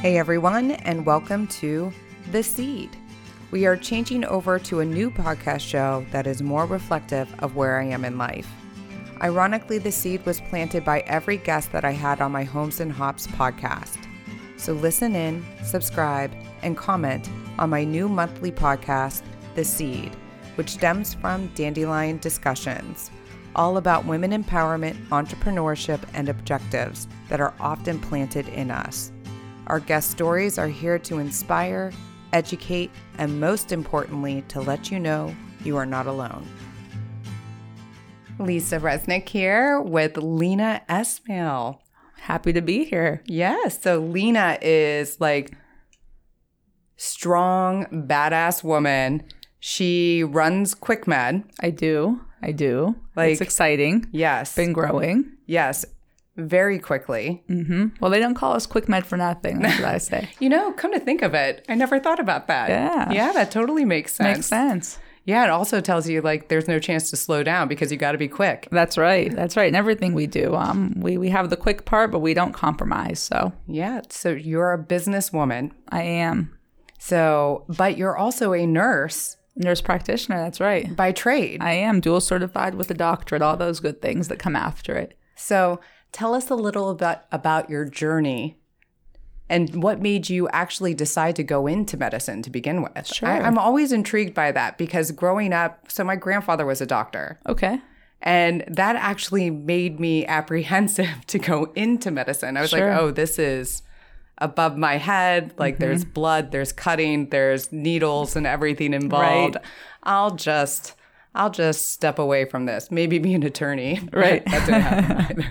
Hey everyone, and welcome to The Seed. We are changing over to a new podcast show that is more reflective of where I am in life. Ironically, the seed was planted by every guest that I had on my Homes and Hops podcast. So listen in, subscribe, and comment on my new monthly podcast, The Seed, which stems from Dandelion Discussions, all about women empowerment, entrepreneurship, and objectives that are often planted in us. Our guest stories are here to inspire, educate, and most importantly, to let you know you are not alone. Lisa Resnick here with Lena Esmail. Happy to be here. Yes. So Lena is like strong, badass woman. She runs QuickMed. I do. I do. Like- it's exciting. Yes. Been growing. yes. Very quickly. hmm Well, they don't call us Quick Med for nothing. That's what I say. You know, come to think of it, I never thought about that. Yeah. Yeah, that totally makes sense. Makes sense. Yeah, it also tells you like there's no chance to slow down because you got to be quick. That's right. That's right. And everything we do, um, we we have the quick part, but we don't compromise. So Yeah. So you're a businesswoman. I am So, but you're also a nurse nurse practitioner. That's right. by trade. I am dual certified with a doctorate. All those good things that come after it. So tell us a little about about your journey and what made you actually decide to go into medicine to begin with. Sure. I, I'm always intrigued by that because growing up, so my grandfather was a doctor. Okay. And that actually made me apprehensive to go into medicine. I was Sure. like, oh, this is above my head. Like there's mm-hmm. blood, there's cutting, there's needles and everything involved. Right. I'll just I'll just step away from this. Maybe be an attorney. Right. that didn't happen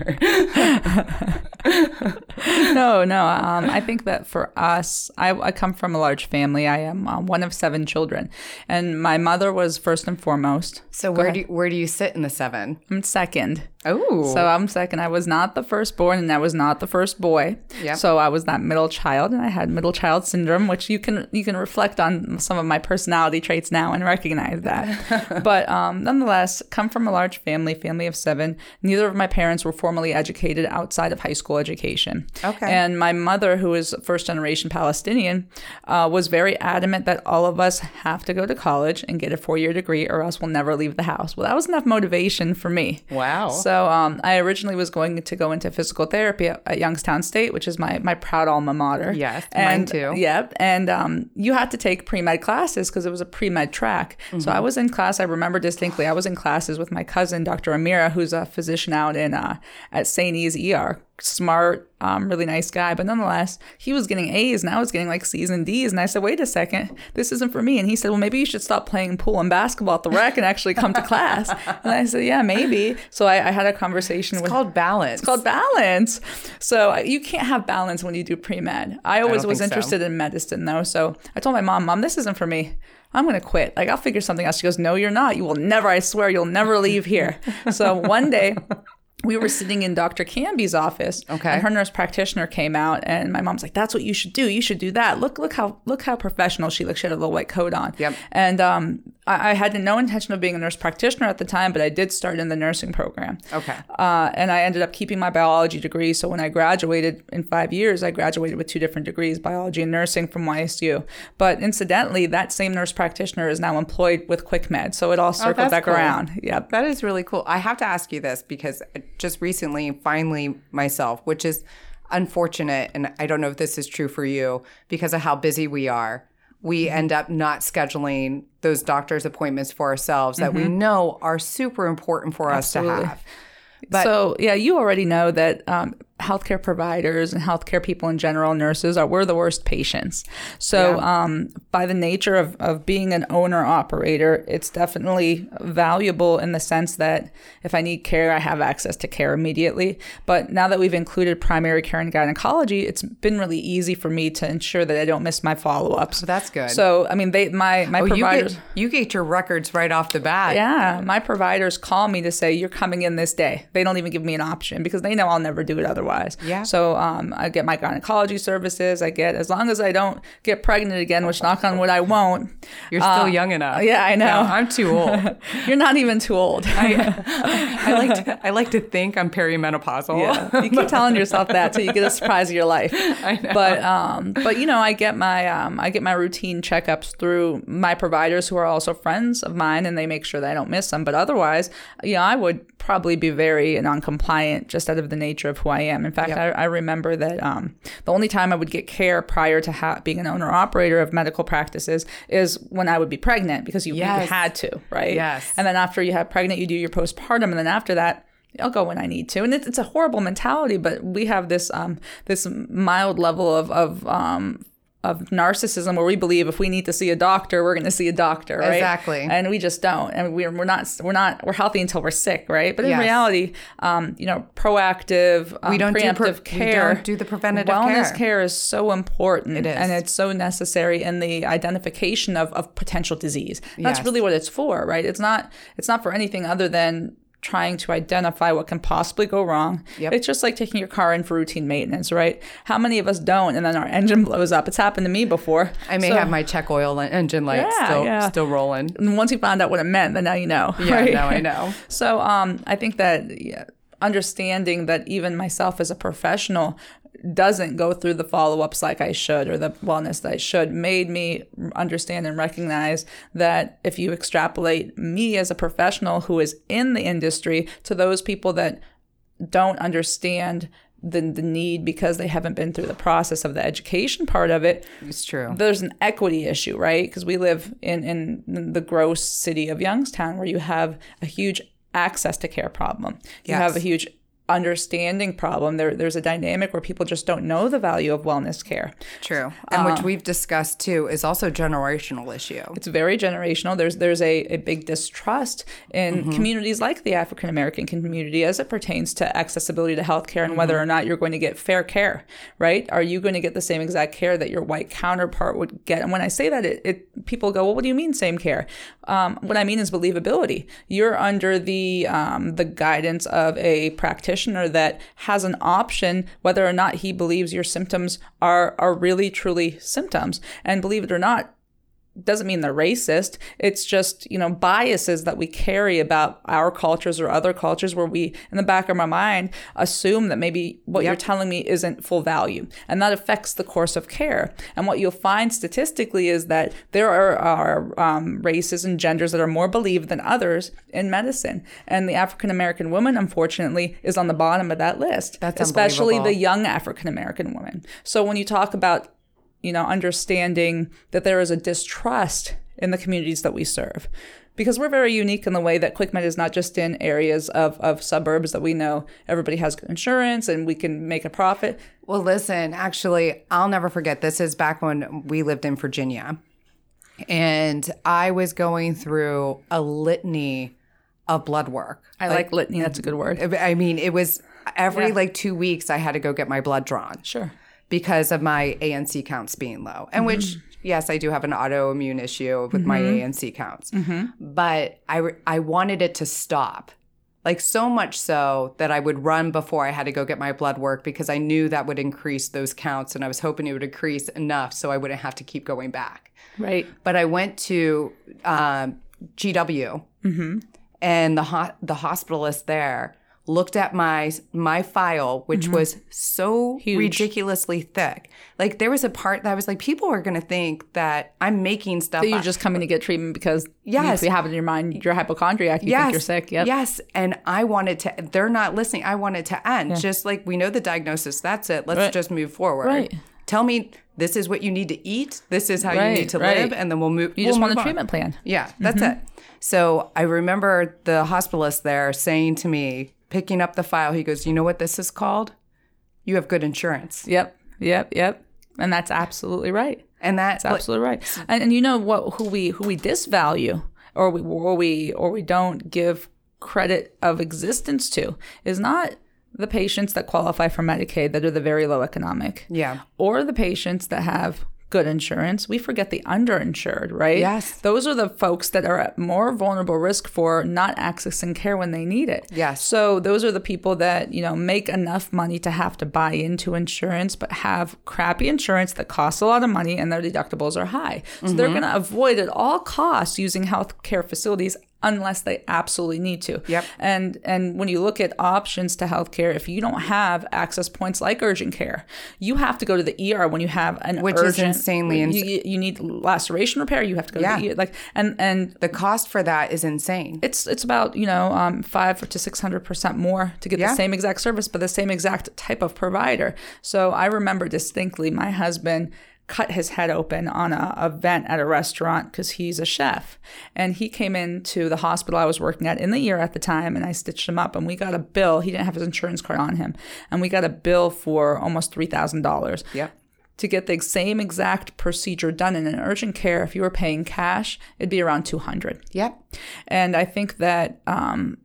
either. no, no. Um, I think that for us, I, I come from a large family. I am uh, one of seven children, and my mother was first and foremost. So where do you, where do you sit in the seven? I'm second. Oh, So I'm second. I was not the firstborn, and I was not the first boy. Yep. So I was that middle child, and I had middle child syndrome, which you can you can reflect on some of my personality traits now and recognize that. but um, nonetheless, come from a large family, family of seven. Neither of my parents were formally educated outside of high school education. Okay. And my mother, who is first generation Palestinian, uh, was very adamant that all of us have to go to college and get a four year degree, or else we'll never leave the house. Well, that was enough motivation for me. wow. So um, I originally was going to go into physical therapy at, at Youngstown State, which is my my proud alma mater. Yes, mine and, too. Yep, and um, you had to take pre med classes because it was a pre med track. So Mm-hmm. I was in class. I remember distinctly. I was in classes with my cousin, Dr. Amira, who's a physician out in uh, at St. E's ER. Smart, um, really nice guy, but nonetheless, he was getting A's and I was getting like C's and D's. And I said, "Wait a second, this isn't for me." And he said, "Well, maybe you should stop playing pool and basketball at the rec and actually come to class." And I said, "Yeah, maybe." So I, I had a conversation with it's called balance. it's called balance. So you can't have balance when you do pre med. I always don't was think so. interested in medicine though. So I told my mom, Mom, this isn't for me. I'm going to quit. Like, I'll figure something else. She goes, No, you're not. You will never, I swear, you'll never leave here. so one day, we were sitting in Dr. Canby's office. Okay. And her nurse practitioner came out and my mom's like, That's what you should do. You should do that. Look, look how look how professional she looked. She had a little white coat on. Yep. And um I, I had no intention of being a nurse practitioner at the time, but I did start in the nursing program. Okay. Uh, and I ended up keeping my biology degree. So when I graduated in five years, I graduated with two different degrees, biology and nursing from YSU. But incidentally, that same nurse practitioner is now employed with QuickMed. So it all circled that's back cool. around. Yep. That is really cool. I have to ask you this because just recently, finally, myself, which is unfortunate, and I don't know if this is true for you because of how busy we are. We end up not scheduling those doctor's appointments for ourselves that we know are super important for us to have. But- so yeah, you already know that um, healthcare providers and healthcare people in general, nurses are we're the worst patients. So um, by the nature of, of being an owner operator, it's definitely valuable in the sense that if I need care, I have access to care immediately. But now that we've included primary care and gynecology, it's been really easy for me to ensure that I don't miss my follow ups. So that's good. So I mean, they my my oh, you providers. get, you get your records right off the bat. Yeah, my providers call me to say you're coming in this day. They don't even give me an option because they know I'll never do it otherwise. Otherwise. Yeah. So um, I get my gynecology services. I get as long as I don't get pregnant again, which knock on wood I won't. You're still uh, young enough. Yeah, I know. No, I'm too old. You're not even too old. I, I like to, I like to think I'm perimenopausal. Yeah. You keep telling yourself that till you get a surprise of your life. I know. But um, but you know, I get my um, I get my routine checkups through my providers who are also friends of mine, and they make sure that I don't miss them. But otherwise, you know, I would probably be very non-compliant just out of the nature of who I am. In fact, yep. I, I, remember that um, the only time I would get care prior to ha- being an owner operator of medical practices is when I would be pregnant because you, yes. you had to, right? Yes. And then after you have pregnant, you do your postpartum, and then after that, I'll go when I need to. And it's, it's a horrible mentality, but we have this um, this mild level of of um, of narcissism where we believe if we need to see a doctor, we're going to see a doctor, right? Exactly. And we just don't. And we're, we're not, we're not, we're healthy until we're sick, right? But in yes. reality, um, you know, proactive, um, we don't preemptive do pre- care. We don't do the preventative wellness care. care is so important. It is. And it's so necessary in the identification of, of potential disease. That's yes. really what it's for, right? It's not, it's not for anything other than trying to identify what can possibly go wrong. Yep. It's just like taking your car in for routine maintenance, right? How many of us don't? And then our engine blows up. It's happened to me before. I may so, have my check oil engine light yeah, still yeah. still rolling. And once you found out what it meant, then now you know. Yeah, right? now I know. so um, I think that yeah, understanding that even myself as a professional doesn't go through the follow ups like I should or the wellness that I should made me understand and recognize that if you extrapolate me as a professional who is in the industry to those people that don't understand the, the need because they haven't been through the process of the education part of it. It's true. There's an equity issue, right? Because we live in, in the gross city of Youngstown where you have a huge access to care problem. You have a huge understanding problem. There, there's a dynamic where people just don't know the value of wellness care. True, and which uh, we've discussed too is also a generational issue. It's very generational. There's there's a, a big distrust in mm-hmm. communities like the African American community as it pertains to accessibility to healthcare and mm-hmm. whether or not you're going to get fair care. Right? Are you going to get the same exact care that your white counterpart would get? And when I say that, it, it people go, well, what do you mean same care? Um, what I mean is believability. You're under the um, the guidance of a practitioner practitioner that has an option whether or not he believes your symptoms are are really truly symptoms. And believe it or not, doesn't mean they're racist. It's just, you know, biases that we carry about our cultures or other cultures where we, in the back of our mind, assume that maybe what yep. you're telling me isn't full value. And that affects the course of care. And what you'll find statistically is that there are, are um, races and genders that are more believed than others in medicine. And the African American woman, unfortunately, is on the bottom of that list. That's especially the young African American woman. So when you talk about you know, understanding that there is a distrust in the communities that we serve. Because we're very unique in the way that QuickMed is not just in areas of, of suburbs that we know everybody has insurance and we can make a profit. Well, listen, actually, I'll never forget. This is back when we lived in Virginia. And I was going through a litany of blood work. I like, like litany. That's a good word. I mean, it was every yeah. like two weeks I had to go get my blood drawn. Sure because of my ANC counts being low. And mm-hmm. which, yes, I do have an autoimmune issue with mm-hmm. my ANC counts. Mm-hmm. But I, I wanted it to stop. Like so much so that I would run before I had to go get my blood work because I knew that would increase those counts and I was hoping it would increase enough so I wouldn't have to keep going back. Right. But I went to um, GW mm-hmm. and the ho- the hospitalist there looked at my my file which mm-hmm. was so Huge. ridiculously thick like there was a part that I was like people are going to think that i'm making stuff that you're up. just coming to get treatment because yes you have it in your mind you're hypochondriac you yes. think you're sick yep. yes and i wanted to they're not listening i wanted to end yeah. just like we know the diagnosis that's it let's right. just move forward right. tell me this is what you need to eat this is how right, you need to right. live and then we'll move you we'll just want a on. treatment plan yeah that's mm-hmm. it so I remember the hospitalist there saying to me, picking up the file, he goes, You know what this is called? You have good insurance. Yep, yep, yep. And that's absolutely right. And that's absolutely like, right. And, and you know what who we who we disvalue or we or we or we don't give credit of existence to is not the patients that qualify for Medicaid that are the very low economic. Yeah. Or the patients that have good insurance. We forget the underinsured, right? Yes. Those are the folks that are at more vulnerable risk for not accessing care when they need it. Yes. So those are the people that, you know, make enough money to have to buy into insurance, but have crappy insurance that costs a lot of money and their deductibles are high. So they're mm-hmm. going to avoid at all costs using healthcare facilities unless they absolutely need to. Yep. And and when you look at options to healthcare, if you don't have access points like urgent care, you have to go to the ER when you have an Which is insanely ins- you, you- you need laceration repair. You have to go Yeah. to the ER. Like and and The cost for that is insane. it's it's about you know um, five to six hundred percent more to get Yeah. the same exact service, but the same exact type of provider. So I remember distinctly my husband cut his head open on a, a vent at a restaurant because he's a chef, and he came into the hospital I was working at in the year at the time, and I stitched him up, and we got a bill. He didn't have his insurance card on him, and we got a bill for almost three thousand dollars Yep. to get the same exact procedure done in an urgent care if you were paying cash it'd be around 200 Yep. and I think that um,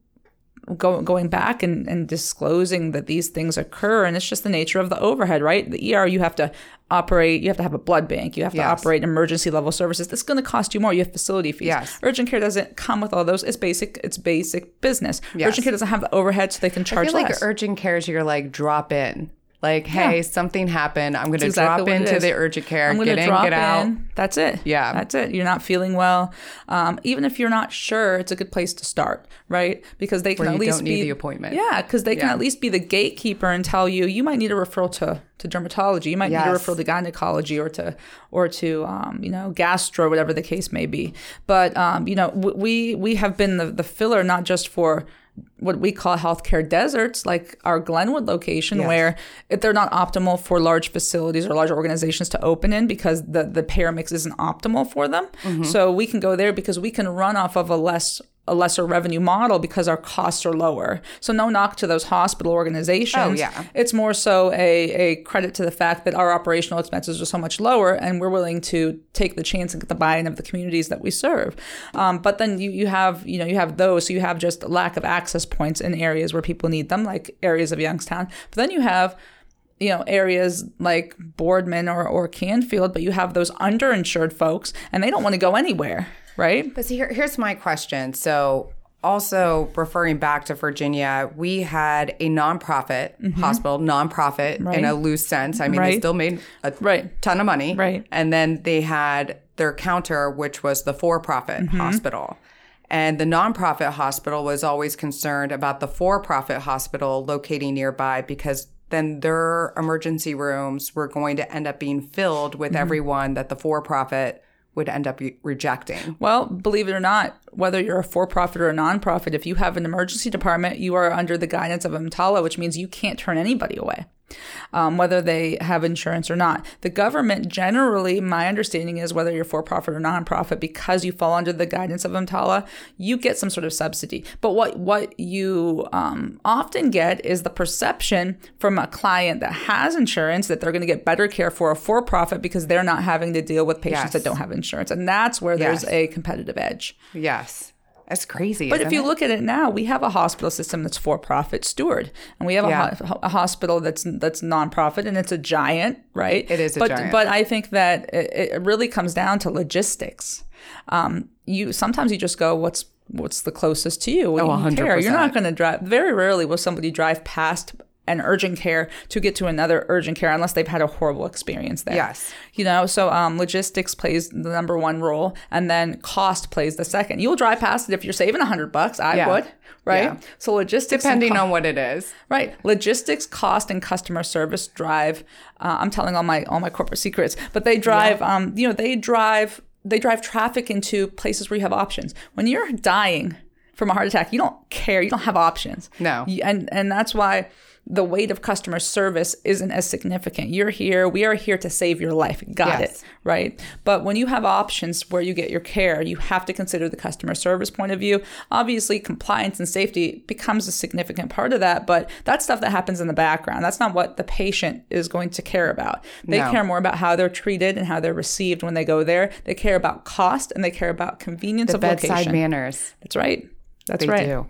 go, going back and, and disclosing that these things occur, and it's just the nature of the overhead, right? The ER, you have to operate, you have to have a blood bank, you have to operate emergency level services. That's going to cost you more. You have facility fees. Yes. Urgent care doesn't come with all those. It's basic. It's basic business. Yes. Urgent care doesn't have the overhead, so they can I charge feel like less. urgent cares, you're like drop in. Like, hey, something happened. I'm going to exactly drop into the urgent care, I'm get in, drop get out. in. That's it. Yeah. That's it. You're not feeling well. Um, even if you're not sure, it's a good place to start, right? Because they can Where at least be the appointment. Yeah, because they can at least be the gatekeeper and tell you you might need a referral to to dermatology. You might need a referral to gynecology or to or to um, you know gastro, whatever the case may be. But um, you know w- we we have been the the filler not just for what we call healthcare deserts, like our Glenwood location, Yes. where they're not optimal for large facilities or large organizations to open in because the, the payer mix isn't optimal for them. Mm-hmm. So we can go there because we can run off of a less a lesser revenue model because our costs are lower. So no knock to those hospital organizations. Oh, yeah. It's more so a, a credit to the fact that our operational expenses are so much lower and we're willing to take the chance and get the buy-in of the communities that we serve. Um, but then you, you have, you know, you have those. So you have just lack of access points in areas where people need them, like areas of Youngstown. But then you have you know areas like Boardman or, or Canfield, but you have those underinsured folks and they don't want to go anywhere, right? But see, here, here's my question. So, also referring back to Virginia, we had a nonprofit hospital, nonprofit in a loose sense. I mean, they Mm-hmm. Still made a Right. ton of money. Right. And then they had their counter, which was the for profit Mm-hmm. hospital. And the nonprofit hospital was always concerned about the for profit hospital locating nearby because then their emergency rooms were going to end up being filled with Mm-hmm. everyone that the for profit would end up rejecting. Well, believe it or not, whether you're a for-profit or a non-profit, if you have an emergency department, you are under the guidance of EMTALA, which means you can't turn anybody away. Um, whether they have insurance or not. The government generally, my understanding is whether you're for profit or nonprofit, because you fall under the guidance of EMTALA, you get some sort of subsidy. But what what you um, often get is the perception from a client that has insurance that they're going to get better care for a for profit because they're not having to deal with patients Yes. that don't have insurance, and that's where there's Yes. a competitive edge. Yes. That's crazy. But if you it? look at it now, we have a hospital system that's for-profit steward, and we have Yeah. a, ho- a hospital that's that's nonprofit, and it's a giant, right? It is a but, giant. But I think that it, it really comes down to logistics. Um, you sometimes you just go, what's what's the closest to you? What Oh, do you care? You're not going to drive. Very rarely will somebody drive past an urgent care to get to another urgent care unless they've had a horrible experience there. Yes. You know, so um, logistics plays the number one role, and then cost plays the second. You'll drive past it if you're saving a hundred bucks. I Yeah. would, right? Yeah. So logistics, depending co- on what it is. right, logistics, cost, and customer service drive. Uh, I'm telling all my all my corporate secrets, but they drive. Um, you know, they drive they drive traffic into places where you have options. When you're dying from a heart attack, you don't care. You don't have options. No. You- and and that's why the weight of customer service isn't as significant. You're here, we are here to save your life. Got Yes. it, right? But when you have options where you get your care, you have to consider the customer service point of view. Obviously, compliance and safety becomes a significant part of that, but that's stuff that happens in the background. That's not what the patient is going to care about. They No. care more about how they're treated and how they're received when they go there. They care about cost and they care about convenience The of bedside location. manners. That's right. That's They right. do.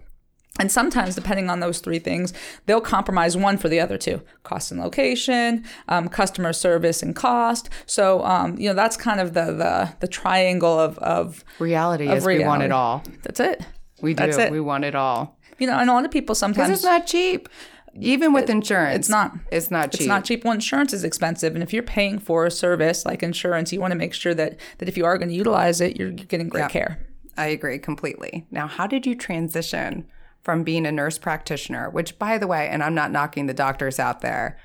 And sometimes, depending on those three things, they'll compromise one for the other two cost and location, um, customer service and cost. So, um, you know, that's kind of the, the, the triangle of, of reality of is we want it all. That's it. We do. It. We want it all. You know, and a lot of people sometimes. Because it's not cheap. Even with insurance. it's not. It's not cheap. It's not cheap. Well, insurance is expensive, and if you're paying for a service like insurance, you want to make sure that that if you are going to utilize it, you're getting great Yeah. care. I agree completely. Now, how did you transition from being a nurse practitioner, which, by the way, and I'm not knocking the doctors out there,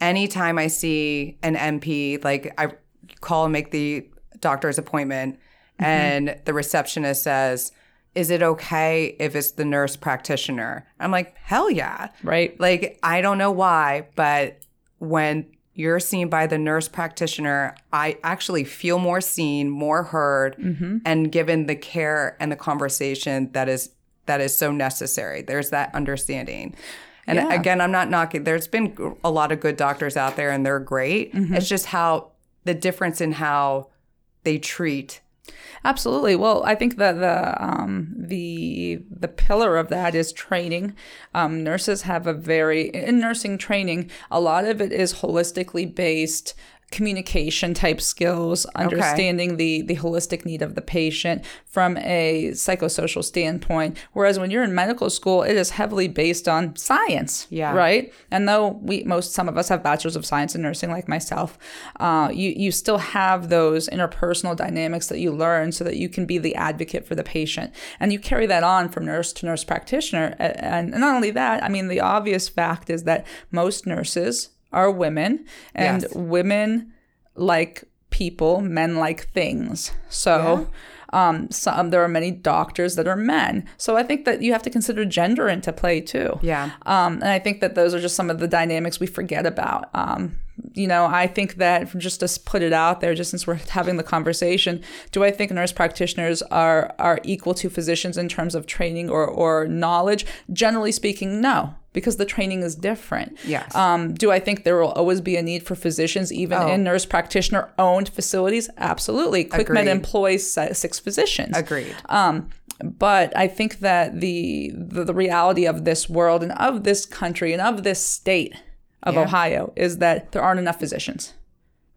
anytime I see an NP, like I call and make the doctor's appointment, mm-hmm. and the receptionist says, is it okay if it's the nurse practitioner? I'm like, hell yeah. Right. Like, I don't know why, but when you're seen by the nurse practitioner, I actually feel more seen, more heard, mm-hmm. and given the care and the conversation that is that is so necessary. There's that understanding. And Yeah. again, I'm not knocking. There's been a lot of good doctors out there, and they're great. It's just how the difference in how they treat. Absolutely. Well, I think that the um, the the pillar of that is training. Um, nurses have a very in nursing training. A lot of it is holistically based communication type skills understanding the the holistic need of the patient from a psychosocial standpoint. Whereas when you're in medical school it is heavily based on science Yeah. right? And though we most some of us have bachelors of science in nursing like myself uh, you you still have those interpersonal dynamics that you learn so that you can be the advocate for the patient. And you carry that on from nurse to nurse practitioner. And, and not only that i mean the obvious fact is that most nurses are women and Yes. women like people men like things so um, some, there are many doctors that are men. So I think that you have to consider gender into play too. Yeah. Um, and I think that those are just some of the dynamics we forget about. Um, you know, I think that just to put it out there, just since we're having the conversation, do I think nurse practitioners are are equal to physicians in terms of training or or knowledge? Generally speaking, no, because the training is different. Yes. Um, do I think there will always be a need for physicians, even Oh. in nurse practitioner owned facilities? Absolutely. QuickMed employs six physicians. Agreed. Um, but I think that the, the the reality of this world and of this country and of this state of Yeah. Ohio is that there aren't enough physicians,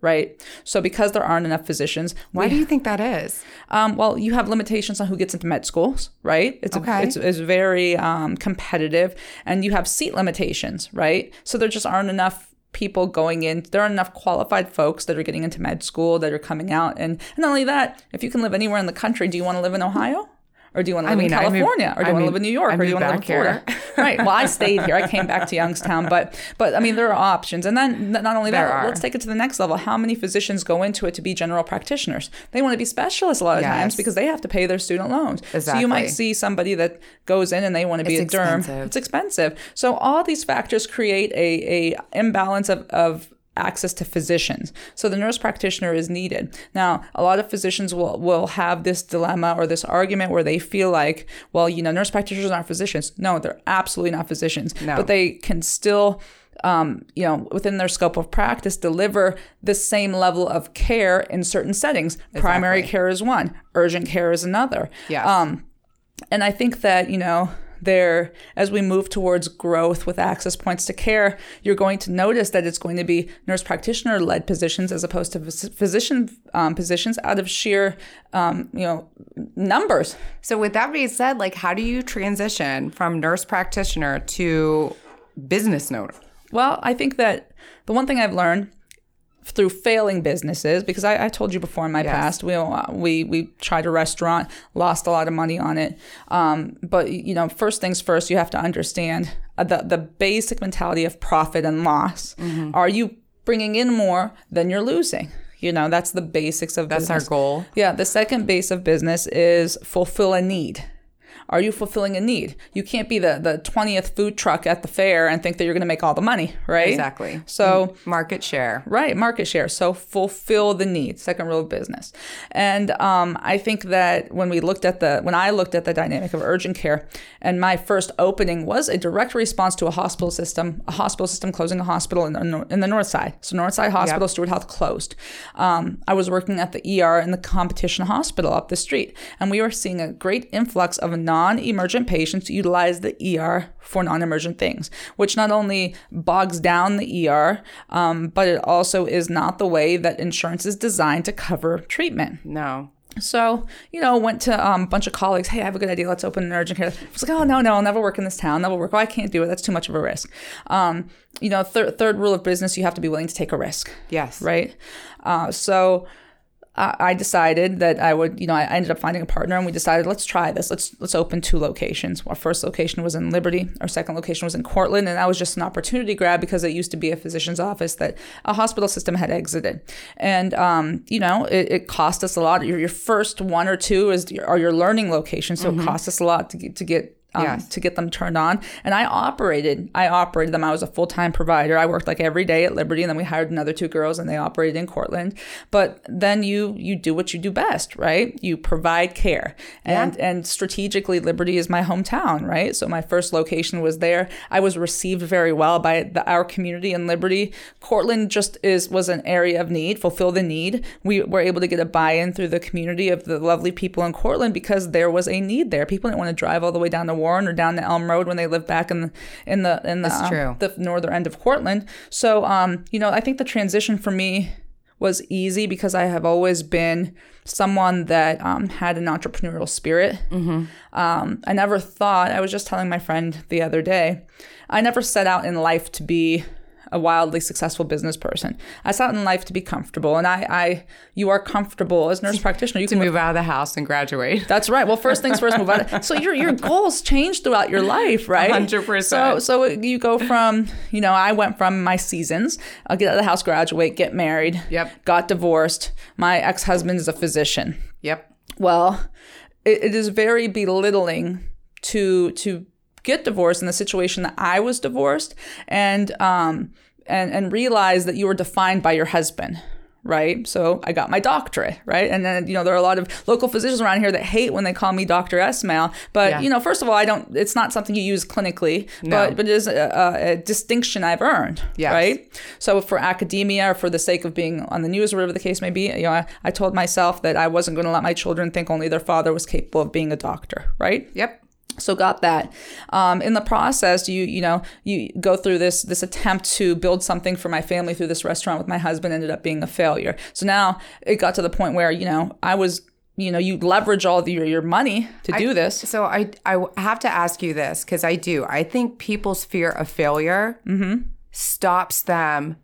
right? So because there aren't enough physicians, Why do you think that is? um, well, you have limitations on who gets into med schools, right? It's Okay. it's, it's very um, competitive, and you have seat limitations, right? So there just aren't enough people going in. There aren't enough qualified folks that are getting into med school that are coming out, and, and not only that, if you can live anywhere in the country, do you want to live in Ohio? Or do you want to live mean, in I California? or do I you want to live in New York? I or do you want to live in Florida? right. Well, I stayed here. I came back to Youngstown, but but I mean, there are options. And then not only There that, are. let's take it to the next level. How many physicians go into it to be general practitioners? They want to be specialists a lot of times because they have to pay their student loans. So you might see somebody that goes in and they want to be It's a derm. It's expensive. So all these factors create a, a imbalance of, of access to physicians. So the nurse practitioner is needed. Now, a lot of physicians will, will have this dilemma or this argument where they feel like, well, you know, nurse practitioners aren't physicians. No, they're absolutely not physicians. No. But they can still um, you know, within their scope of practice, deliver the same level of care in certain settings. Primary care is one, urgent care is another. Yes. Um, and I think that, you know, there, as we move towards growth with access points to care, you're going to notice that it's going to be nurse practitioner led positions as opposed to physician um, positions out of sheer, um, you know, numbers. So with that being said, like how do you transition from nurse practitioner to business owner? Well, I think that the one thing I've learned through failing businesses, because I, I told you before in my Yes. past, we, we we tried a restaurant, lost a lot of money on it. Um, but you know, first things first, you have to understand uh, the the basic mentality of profit and loss. Mm-hmm. Are you bringing in more than you're losing? You know, that's the basics of That's our goal. Yeah, the second base of business is fulfill a need. Are you fulfilling a need? You can't be the the twentieth food truck at the fair and think that you're going to make all the money, right? Exactly. So Market share. Right, market share. So fulfill the need, second rule of business. And um, I think that when we looked at the, when I looked at the dynamic of urgent care, and my first opening was a direct response to a hospital system, a hospital system closing a hospital in the, in the north side. So North Side Hospital, Steward Health closed. Um, I was working at the ER in the competition hospital up the street, and we were seeing a great influx of non non-emergent patients utilize the ER for non-emergent things, which not only bogs down the ER, um, but it also is not the way that insurance is designed to cover treatment. No. So, you know, went to um, a bunch of colleagues. Hey, I have a good idea. Let's open an urgent care. I was like, oh, no, no, I'll never work in this town. Never work. Oh, I can't do it. That's too much of a risk. Um, you know, third third rule of business, you have to be willing to take a risk. Yes. Right. Uh, so I decided that I would, you know, I ended up finding a partner and we decided let's try this. Let's let's open two locations. Our first location was in Liberty. Our second location was in Cortland, and that was just an opportunity grab because it used to be a physician's office that a hospital system had exited. And um, you know, it, it, cost us a lot. Your, your first one or two is are your learning locations, so mm-hmm. it cost us a lot to get, to get um, yes. to get them turned on. And I operated, I operated them. I was a full time provider. I worked like every day at Liberty, and then we hired another two girls, and they operated in Cortland. But then you you do what you do best, right? You provide care, and yeah. and strategically, Liberty is my hometown, right? So my first location was there. I was received very well by the, our community in Liberty. Cortland just is was an area of need, fulfill the need. We were able to get a buy in through the community of the lovely people in Cortland because there was a need there. People didn't want to drive all the way down to Warren or down the Elm Road when they lived back in the in the in the, um, the northern end of Cortland. So um, you know, I think the transition for me was easy because I have always been someone that um, had an entrepreneurial spirit. Mm-hmm. Um, I never thought, I was just telling my friend the other day, I never set out in life to be a wildly successful business person. I out in life to be comfortable, and I, I you are comfortable as nurse practitioner. You to can move out of the house and graduate. That's right. Well, first things first, move out. So your your goals change throughout your life, right? Hundred percent. So so you go from you know I went from my seasons. I'll get out of the house, graduate, get married. Yep. Got divorced. My ex husband is a physician. Yep. Well, it, it is very belittling to to get divorced in the situation that I was divorced and um and and realize that you were defined by your husband right? So I got my doctorate, right? And then, you know, there are a lot of local physicians around here that hate when they call me Dr. Esmail. But, yeah. you know, first of all, I don't, it's not something you use clinically, no. but, but it is a, a, distinction I've earned, yes. right? So for academia or for the sake of being on the news or whatever the case may be, you know, I, I told myself that I wasn't going to let my children think only their father was capable of being a doctor, right? Yep so got that. Um, in the process you you know you go through this this attempt to build something for my family through this restaurant with my husband ended up being a failure. So now it got to the point where you know i was you know you leverage all your, your money to do I, this. So i i have to ask you this because i do. I think people's fear of failure mm-hmm. stops them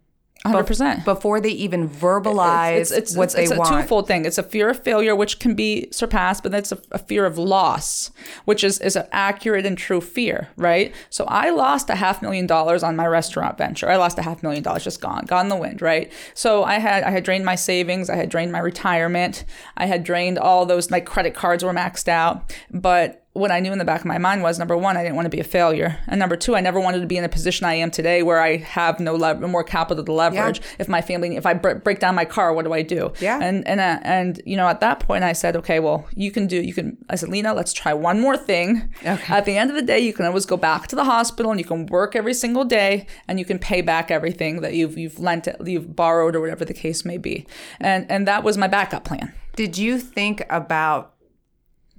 100%. Before they even verbalize it's, it's, what it's, they want. It's a twofold thing. It's a fear of failure, which can be surpassed, but that's a, a, fear of loss, which is, is an accurate and true fear, right? So I lost a half million dollars on my restaurant venture. I lost a half million dollars, just gone, gone in the wind, right? So I had I had drained my savings, I had drained my retirement, I had drained all those, my credit cards were maxed out, but what I knew in the back of my mind was number one, I didn't want to be a failure, and number two, I never wanted to be in a position I am today where I have no lev- more capital to leverage. Yeah. If my family, if I br- break down my car, what do I do? Yeah. And and uh, and you know, at that point, I said, okay, well, you can do. You can. I said, Lena, let's try one more thing. Okay. At the end of the day, you can always go back to the hospital and you can work every single day and you can pay back everything that you've you've lent, you've borrowed, or whatever the case may be. And and that was my backup plan. Did you think about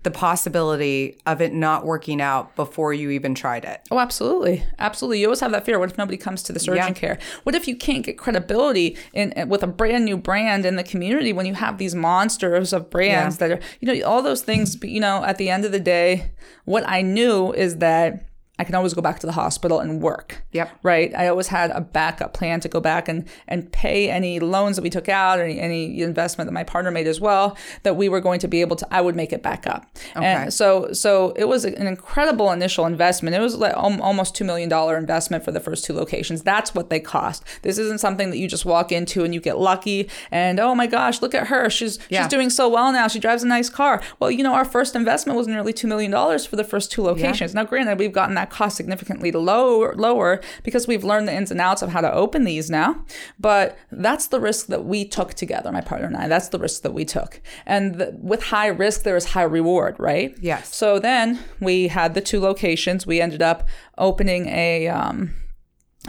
the possibility of it not working out before you even tried it. Oh, absolutely. Absolutely. You always have that fear. What if nobody comes to the surgeon yeah. care? What if you can't get credibility in, uh, with a brand new brand in the community when you have these monsters of brands yeah. that are, you know, all those things, you know, at the end of the day, what I knew is that I can always go back to the hospital and work. Yep. Right. I always had a backup plan to go back and, and pay any loans that we took out or any, any investment that my partner made as well, that we were going to be able to, I would make it back up. Okay. And so, so it was an incredible initial investment. It was like almost $2 million investment for the first two locations. That's what they cost. This isn't something that you just walk into and you get lucky and, oh my gosh, look at her. She's, yeah. she's doing so well now. She drives a nice car. Well, you know, our first investment was nearly $2 million for the first two locations. Yeah. Now, granted, we've gotten that that cost significantly lower, lower because we've learned the ins and outs of how to open these now. But that's the risk that we took together, my partner and I. That's the risk that we took. And the, with high risk, there is high reward, right? Yes. So then we had the two locations. We ended up opening a. Um,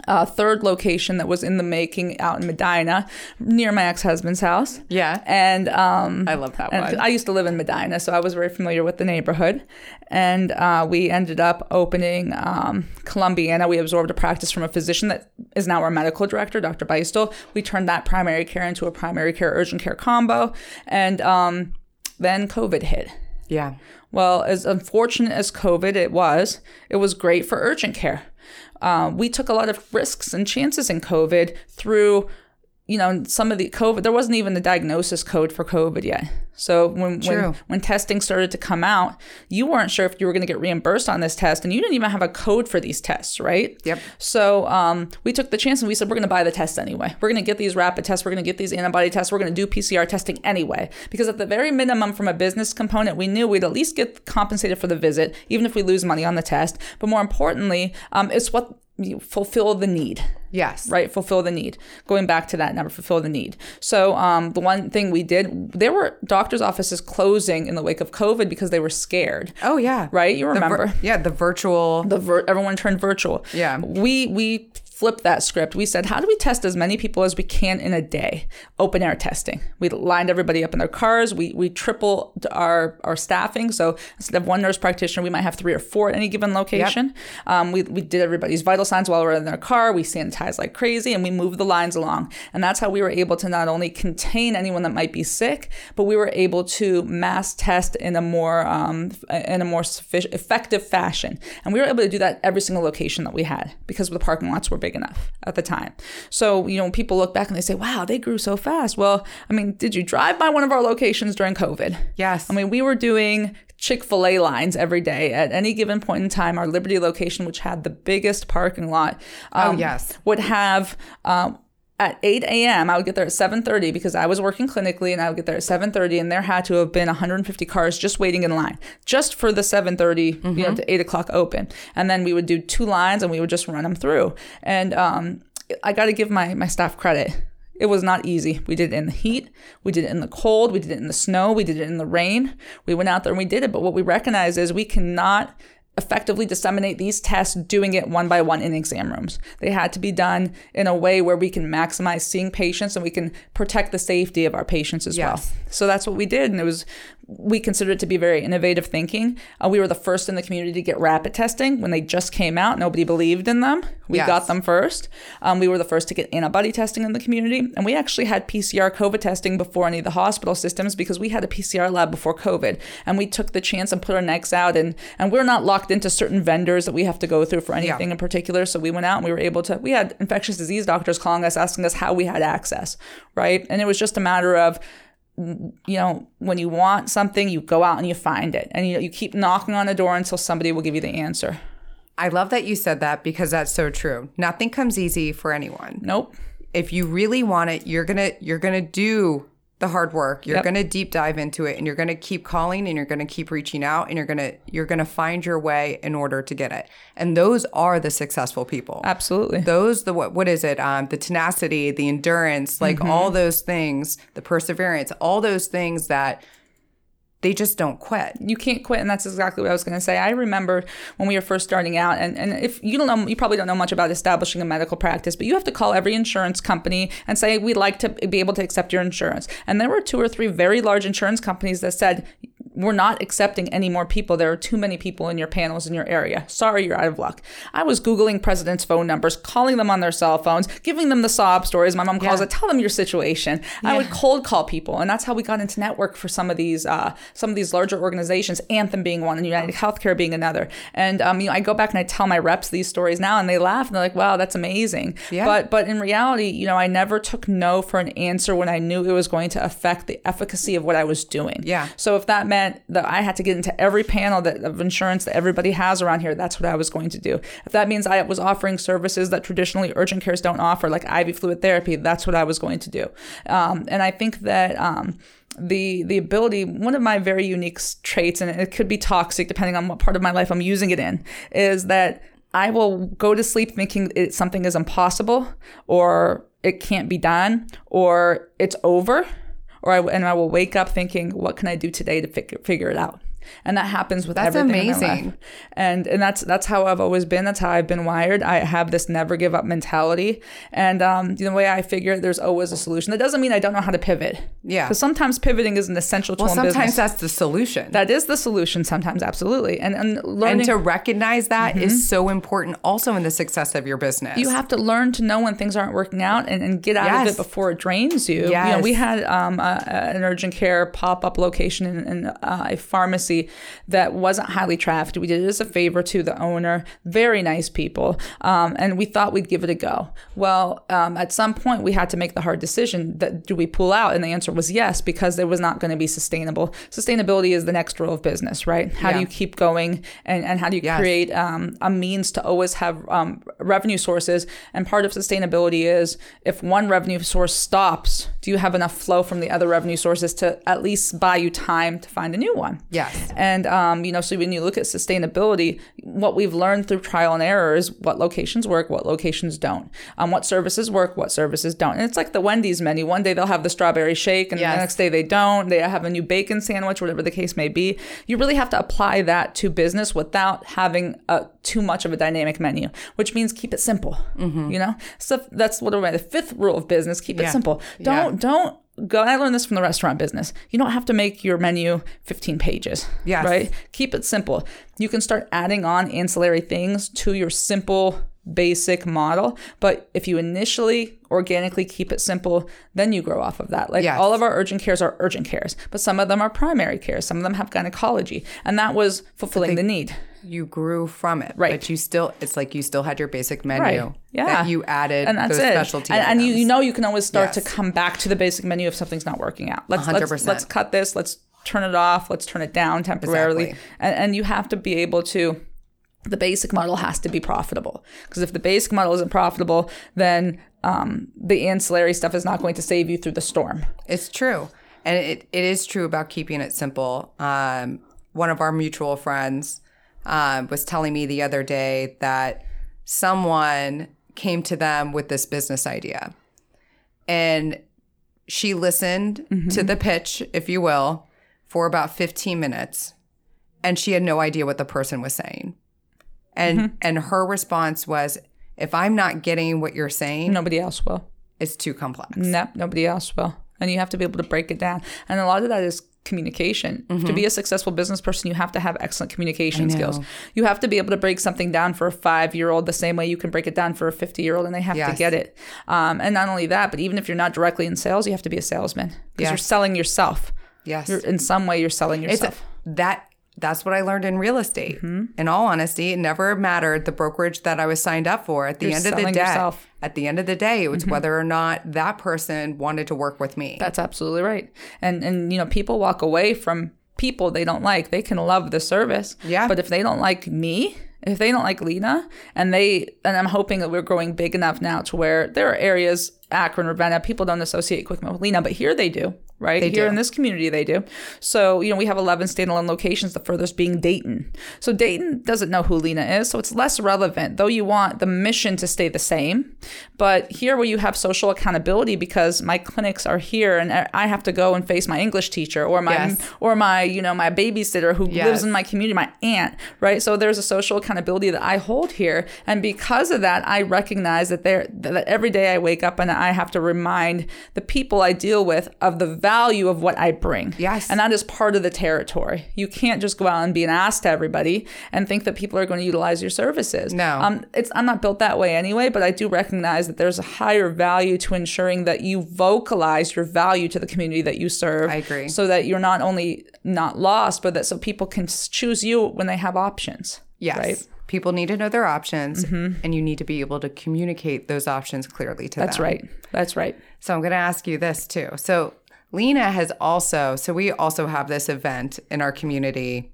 a third location that was in the making out in Medina, near my ex husband's house. Yeah. And um, I love that one. I used to live in Medina, so I was very familiar with the neighborhood. And uh, we ended up opening um, Columbiana. We absorbed a practice from a physician that is now our medical director, Dr. Beistel. We turned that primary care into a primary care urgent care combo. And um, then COVID hit. Yeah. Well, as unfortunate as COVID it was, it was great for urgent care. Uh, we took a lot of risks and chances in COVID through, you know, some of the COVID. There wasn't even the diagnosis code for COVID yet. So when when when testing started to come out, you weren't sure if you were going to get reimbursed on this test, and you didn't even have a code for these tests, right? Yep. So um, we took the chance and we said we're going to buy the test anyway. We're going to get these rapid tests. We're going to get these antibody tests. We're going to do PCR testing anyway because at the very minimum, from a business component, we knew we'd at least get compensated for the visit, even if we lose money on the test. But more importantly, um, it's what you fulfill the need Yes. right fulfill the need going back to that number fulfill the need so um, the one thing we did there were doctors offices closing in the wake of covid because they were scared Oh yeah. right you The vir- remember yeah, the virtual. the vir- everyone turned virtual. Yeah. We we flipped that script. We said, how do we test as many people as we can in a day? Open air testing. We lined everybody up in their cars. We we tripled our our staffing. So instead of one nurse practitioner, we might have three or four at any given location. Um, we we did everybody's vital signs while we we're in their car. We sanitized like crazy, and we moved the lines along. And that's how we were able to not only contain anyone that might be sick, but we were able to mass test in a more um, in a more sufficient, effective fashion. And we were able to do that every single location that we had because the parking lots were big enough at the time. So you know, when people look back and they say, "Wow, they grew so fast." Well, I mean, did you drive by one of our locations during COVID? Yes. I mean, we were doing Chick fil A lines every day at any given point in time. Our Liberty location, which had the biggest parking lot, Oh, um, yes. would have. Um, at 8 a.m., I would get there at 7:30 because I was working clinically, and I would get there at 7:30, and there had to have been 150 cars just waiting in line, just for the 7:30, you know, to 8 o'clock open. And then we would do two lines, and we would just run them through. And um, I got to give my my staff credit. It was not easy. We did it in the heat. We did it in the cold. We did it in the snow. We did it in the rain. We went out there and we did it. But what we recognize is we cannot effectively disseminate these tests doing it one by one in exam rooms. They had to be done in a way where we can maximize seeing patients and we can protect the safety of our patients as Yes. well. So that's what we did. And it was, we considered it to be very innovative thinking. Uh, we were the first in the community to get rapid testing when they just came out. Nobody believed in them. We Yes. got them first. Um, we were the first to get antibody testing in the community. And we actually had PCR COVID testing before any of the hospital systems because we had a PCR lab before COVID. And we took the chance and put our necks out. And, and we're not locked into certain vendors that we have to go through for anything in particular. So we went out and we were able to, we had infectious disease doctors calling us, asking us how we had access, right? And it was just a matter of, you know, when you want something, you go out and you find it. And you, you keep knocking on the door until somebody will give you the answer. I love that you said that because that's so true. Nothing comes easy for anyone. Nope. If you really want it, you're gonna you're gonna do the hard work. You're Yep. gonna deep dive into it, and you're gonna keep calling, and you're gonna keep reaching out, and you're gonna you're gonna find your way in order to get it. And those are the successful people. Absolutely. those the what what is it um the tenacity the endurance like Mm-hmm. all those things the perseverance all those things that they just don't quit. You can't quit and that's exactly what i was going to say. I remember when we were first starting out and, and if you don't know you probably don't know much about establishing a medical practice but you have to call every insurance company and say we'd like to be able to accept your insurance. And there were two or three very large insurance companies that said we're not accepting any more people. There are too many people in your panels in your area. Sorry, you're out of luck. I was Googling presidents' phone numbers, calling them on their cell phones, giving them the sob stories. My mom calls Yeah. it, tell them your situation. I would cold call people. And that's how we got into network for some of these uh, some of these larger organizations, Anthem being one and United Healthcare being another. And um, you know, I go back and I tell my reps these stories now and they laugh and they're like, wow, that's amazing. Yeah. But but in reality, you know, I never took no for an answer when I knew it was going to affect the efficacy of what I was doing. Yeah. So if that meant that I had to get into every panel that of insurance that everybody has around here, that's what I was going to do. If that means I was offering services that traditionally urgent cares don't offer, like IV fluid therapy, that's what I was going to do. Um, and I think that. Um, the the ability one of my very unique traits and it could be toxic depending on what part of my life I'm using it in is that I will go to sleep thinking it, something is impossible or it can't be done or it's over or I, and I will wake up thinking what can I do today to figure, figure it out and that happens with That's everything amazing. life. And and that's that's how I've always been. That's how I've been wired. I have this never give up mentality, and um, the way I figure it, there's always a solution. That doesn't mean I don't know how to pivot. Yeah. because sometimes pivoting is an essential tool Well, sometimes business. that's the solution. that is the solution. Sometimes, absolutely, and and learning. and to recognize that is so important also in the success of your business. Mm-hmm. you have to learn to know when things aren't working out and, and get out of it before it drains you. You know, we had um, a, an urgent care pop up location in, in uh, a pharmacy that wasn't highly trafficked. We did it as a favor to the owner. Very nice people. Um, and we thought we'd give it a go. Well, um, at some point, we had to make the hard decision that do we pull out? And the answer was yes, because it was not going to be sustainable. Sustainability is the next rule of business, right? How do you keep going and, and how do you Yes. create um, a means to always have um, revenue sources. And part of sustainability is if one revenue source stops, do you have enough flow from the other revenue sources to at least buy you time to find a new one? Yes. And um, you know, so when you look at sustainability, what we've learned through trial and error is what locations work, what locations don't, um, what services work, what services don't. And it's like the Wendy's menu. One day they'll have the strawberry shake, and Yes. the next day they don't. They have a new bacon sandwich, whatever the case may be. You really have to apply that to business without having a, too much of a dynamic menu, which means keep it simple. You know, so that's what the fifth rule of business: keep it Mm-hmm. Simple. Don't don't go. I learned this from the restaurant business. You don't have to make your menu 15 pages. Yes. Right. Keep it simple. You can start adding on ancillary things to your simple basic model but if you initially organically keep it simple then you grow off of that like Yes. all of our urgent cares are urgent cares but some of them are primary care some of them have gynecology and that was fulfilling the need You grew from it. Right. But you still, it's like you still had your basic menu. Right. Yeah. That you added and that's those it. specialty and, and you, you know you can always start to come back to the basic menu if something's not working out. Let's let's let's cut this. Let's turn it off. Let's turn it down temporarily. Exactly. And, and you have to be able to. The basic model has to be profitable because if the basic model isn't profitable, then um, the ancillary stuff is not going to save you through the storm. It's true. And it, it is true about keeping it simple. Um, one of our mutual friends um, was telling me the other day that someone came to them with this business idea. And she listened to the pitch, if you will, for about 15 minutes. And she had no idea what the person was saying. And and her response was, if I'm not getting what you're saying, Nobody else will. it's too complex. Nope, nobody else will. And you have to be able to break it down. And a lot of that is communication. To be a successful business person, you have to have excellent communication skills. You have to be able to break something down for a five year old the same way you can break it down for a 50 year old, and they have to get it. Um, and not only that, but even if you're not directly in sales, you have to be a salesman because you're selling yourself. Yes. You're, in some way, you're selling It's yourself. that that's what I learned in real estate. Mm-hmm. In all honesty, it never mattered the brokerage that I was signed up for. At the You're end of the day, yourself. Mm-hmm. at the end of the day, it was whether or not that person wanted to work with me. That's absolutely right. And and you know, people walk away from people they don't like. They can love the service. Yeah. But if they don't like me, if they don't like Lena, and they and I'm hoping that we're growing big enough now to where there are areas, Akron, Ravenna, people don't associate QuickMed with Lena, but here they do. Right here do. in this community, they do. So you know we have 11 standalone locations. The furthest being Dayton. So Dayton doesn't know who Lena is, so it's less relevant. Though you want the mission to stay the same, but here where you have social accountability because my clinics are here and I have to go and face my English teacher or my Yes. or my you know my babysitter who Yes. lives in my community, my aunt, right? So there's a social accountability that I hold here, and because of that, I recognize that there that every day I wake up and I have to remind the people I deal with of the value of what I bring. Yes. and that is part of the territory. You can't just go out and be an ass to everybody and think that people are going to utilize your services. No. um, it's I'm not built that way anyway, but I do recognize that there's a higher value to ensuring that you vocalize your value to the community that you serve. I agree. So that you're not only not lost, but that so people can choose you when they have options. yes. Right. People need to know their options and you need to be able to communicate those options clearly to That's them. That's right. That's right. So I'm going to ask you this too. So Lena has also, so we also have this event in our community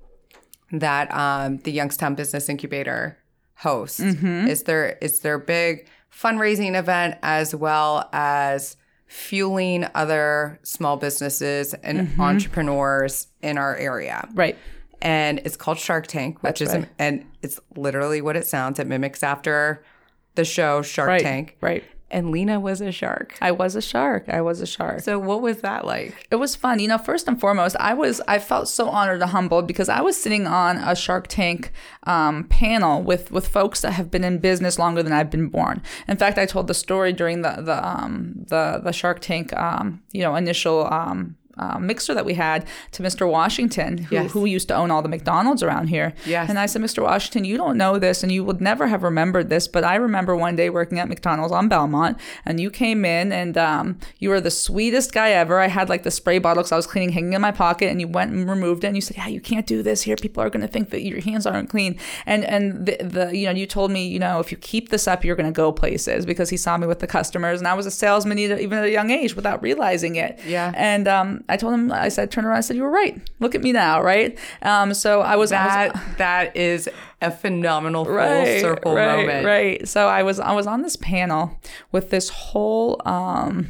that um, the Youngstown Business Incubator hosts. Is their is their big fundraising event as well as fueling other small businesses and entrepreneurs in our area. Right. And it's called Shark Tank, which That's is right. and it's literally what it sounds. It mimics after the show Shark Right. Tank Right. And Lena was a shark. I was a shark. I was a shark. So what was that like? It was fun. You know, first and foremost, I was I felt so honored and humbled because I was sitting on a Shark Tank um, panel with with folks that have been in business longer than I've been born. In fact, I told the story during the the um, the the Shark Tank um, you know initial um, uh, mixer that we had to Mr. Washington, who, Yes. who used to own all the McDonald's around here. Yes. And I said, Mr. Washington, you don't know this and you would never have remembered this, but I remember one day working at McDonald's on Belmont and you came in and um, you were the sweetest guy ever. I had like the spray bottle because I was cleaning hanging in my pocket and you went and removed it and you said, yeah, you can't do this here. People are going to think that your hands aren't clean. And, and the, the, you know, you told me, you know, if you keep this up, you're going to go places because he saw me with the customers and I was a salesman even even at a young age without realizing it. Yeah. And um, I told him, I said, turn around. I said, you were right. Look at me now, right? Um, so I was I was- That that is a phenomenal full right, circle right, moment. Right. So I was I was on this panel with this whole um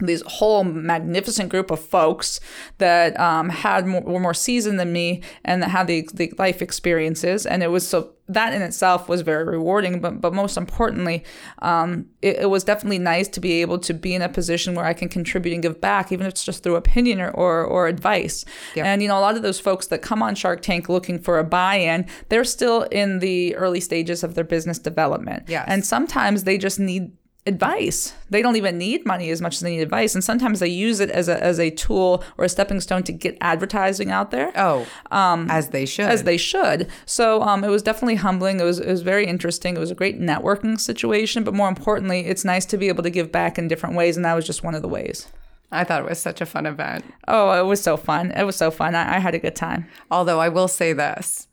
these whole magnificent group of folks that um, had more, were more seasoned than me and that had the, the life experiences and it was so that in itself was very rewarding but but most importantly um, it, it was definitely nice to be able to be in a position where I can contribute and give back even if it's just through opinion or, or, or advice Yep. and you know a lot of those folks that come on Shark Tank looking for a buy-in they're still in the early stages of their business development Yes. and sometimes they just need advice. They don't even need money as much as they need advice. And sometimes they use it as a, as a tool or a stepping stone to get advertising out there. Oh, um, as they should. As they should. So um, it was definitely humbling. It was, it was very interesting. It was a great networking situation. But more importantly, it's nice to be able to give back in different ways. And that was just one of the ways. I thought it was such a fun event. Oh, it was so fun. It was so fun. I, I had a good time. Although I will say this.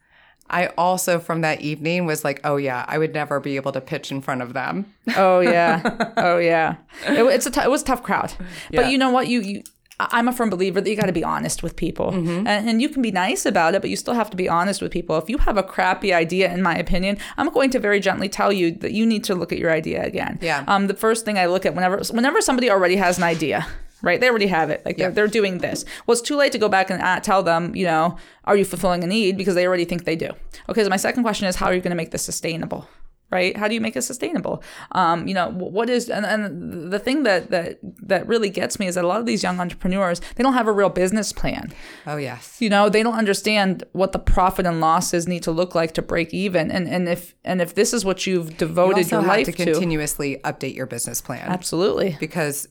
I also from that evening was like, oh yeah, I would never be able to pitch in front of them. Oh yeah, oh yeah. It, it's a t- it was a tough crowd, Yeah. but you know what? You you. I'm a firm believer that you got to be honest with people, Mm-hmm. and, and you can be nice about it, but you still have to be honest with people. If you have a crappy idea, in my opinion, I'm going to very gently tell you that you need to look at your idea again. Yeah. Um. The first thing I look at whenever whenever somebody already has an idea. Right, they already have it. Like Yeah. they're, they're doing this. Well, it's too late to go back and uh, tell them, you know, are you fulfilling a need because they already think they do. Okay, so my second question is, how are you going to make this sustainable? right how do you make it sustainable um, you know what is and, and the thing that that that really gets me is that a lot of these young entrepreneurs they don't have a real business plan Oh yes. you know they don't understand what the profit and losses need to look like to break even and and if and if this is what you've You devoted also your life to continuously update your business plan absolutely because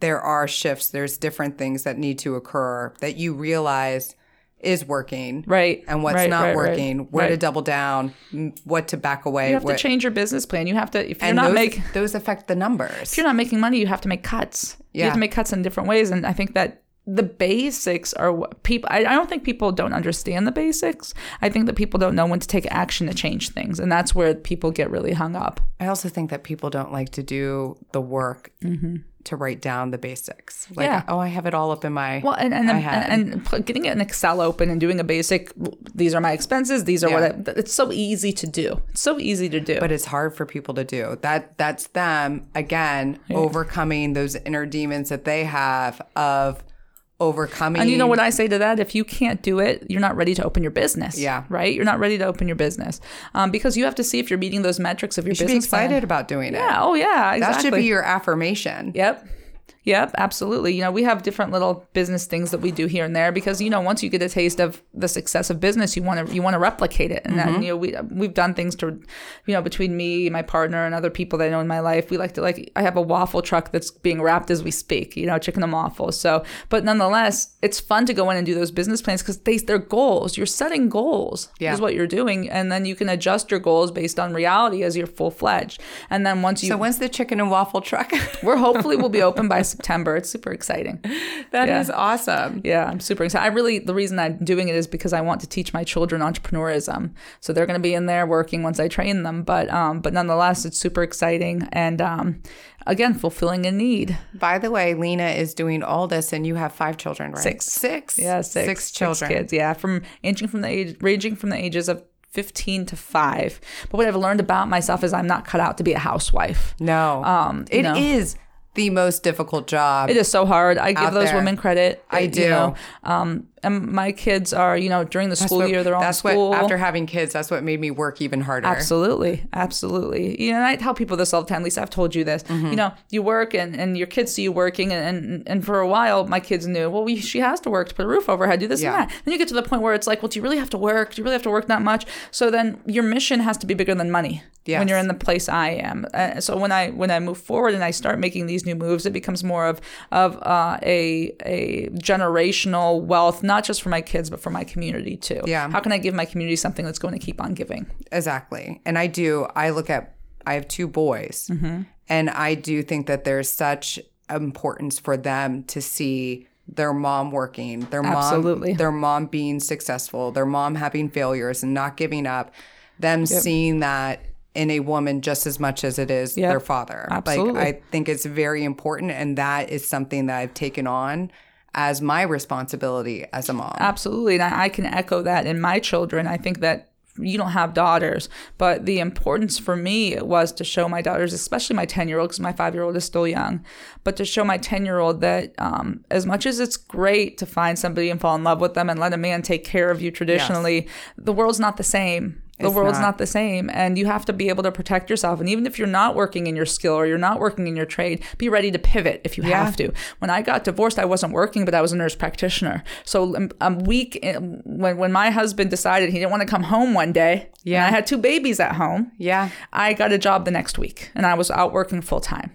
there are shifts. There's different things that need to occur that you realize is working, right And what's right, not right, right, working, where to double down, what to back away. you have what, to change your business plan you have to if you're not those, make those affect the numbers. if you're not making money, you have to make cuts. You Yeah. have to make cuts in different ways. And I think that the basics are what people, I, I don't think people don't understand the basics. I think that people don't know when to take action to change things. And that's where people get really hung up. I also think that people don't like to do the work mm-hmm. To write down the basics. Like, Yeah. oh, I have it all up in my Well, and and, I and, and getting an Excel open and doing a basic, these are my expenses, these are Yeah. what I, it's so easy to do. It's so easy to do. but it's hard for people to do. That that's them again overcoming those inner demons that they have of overcoming. And you know what I say to that? If you can't do it, you're not ready to open your business. Yeah. Right? You're not ready to open your business um, because you have to see if you're meeting those metrics of your you should be excited plan. about doing it. Yeah. Oh, yeah. Exactly. That should be your affirmation. Yep. Yep, absolutely. You know, we have different little business things that we do here and there because you know, once you get a taste of the success of business, you want to you want to replicate it. And Mm-hmm. then you know, we we've done things to, you know, between me, my partner, and other people that I know in my life, we like to like. I have a waffle truck that's being wrapped as we speak. You know, chicken and waffles. So, but nonetheless, it's fun to go in and do those business plans because they they're goals. You're setting goals. Yeah. is what you're doing, and then you can adjust your goals based on reality as you're full fledged. And then once you So when's the chicken and waffle truck? we're hopefully we'll be open by September. It's super exciting. That is Yeah. awesome. Yeah, I'm super excited. I really the reason I'm doing it is because I want to teach my children entrepreneurism. So they're going to be in there working once I train them. But um, but nonetheless, it's super exciting and um, again fulfilling a need. By the way, Lena is doing all this, and you have five children, right? Six. Six. Yeah, six, Six children. kids. Yeah, from ranging from the age ranging from the ages of 15 to 5. But what I've learned about myself is I'm not cut out to be a housewife. No. Um, you It is know. The most difficult job. It is so hard. I give those there. women credit. I You do. know, um, and my kids are, you know, during the school What- year, they're all in that's school. what after having kids, that's what made me work even harder. Absolutely, absolutely. You know, and I tell people this all the time. Lisa, I've told you this. Mm-hmm. You know, you work and, and your kids see you working, and, and and for a while, my kids knew. Well, we, she has to work to put a roof over her head, do this Yeah. and that. Then you get to the point where it's like, well, do you really have to work? Do you really have to work that much? So then your mission has to be bigger than money. Yes. When you're in the place I am, uh, so when I when I move forward and I start making these new moves, it becomes more of of uh, a a generational wealth, not just for my kids, but for my community too. Yeah. How can I give my community something that's going to keep on giving? Exactly. And I do, I look at, I have two boys, Mm-hmm. and I do think that there's such importance for them to see their mom working, their mom, Absolutely. their mom being successful, their mom having failures and not giving up, them seeing that in a woman just as much as it is Yep. their father. Absolutely. Like I think it's very important and that is something that I've taken on as my responsibility as a mom. Absolutely. And I, I can echo that in my children. I think that you don't have daughters, but the importance for me was to show my daughters, especially my 10 year old, because my five year old is still young, but to show my 10 year old that um, as much as it's great to find somebody and fall in love with them and let a man take care of you traditionally, the world's not the same. The It's world's not. not the same, and you have to be able to protect yourself. And even if you're not working in your skill or you're not working in your trade, be ready to pivot if you Yeah. have to. When I got divorced, I wasn't working, but I was a nurse practitioner. So um, a week in- when when my husband decided he didn't want to come home one day, Yeah. and I had two babies at home. yeah. I got a job the next week, and I was out working full time.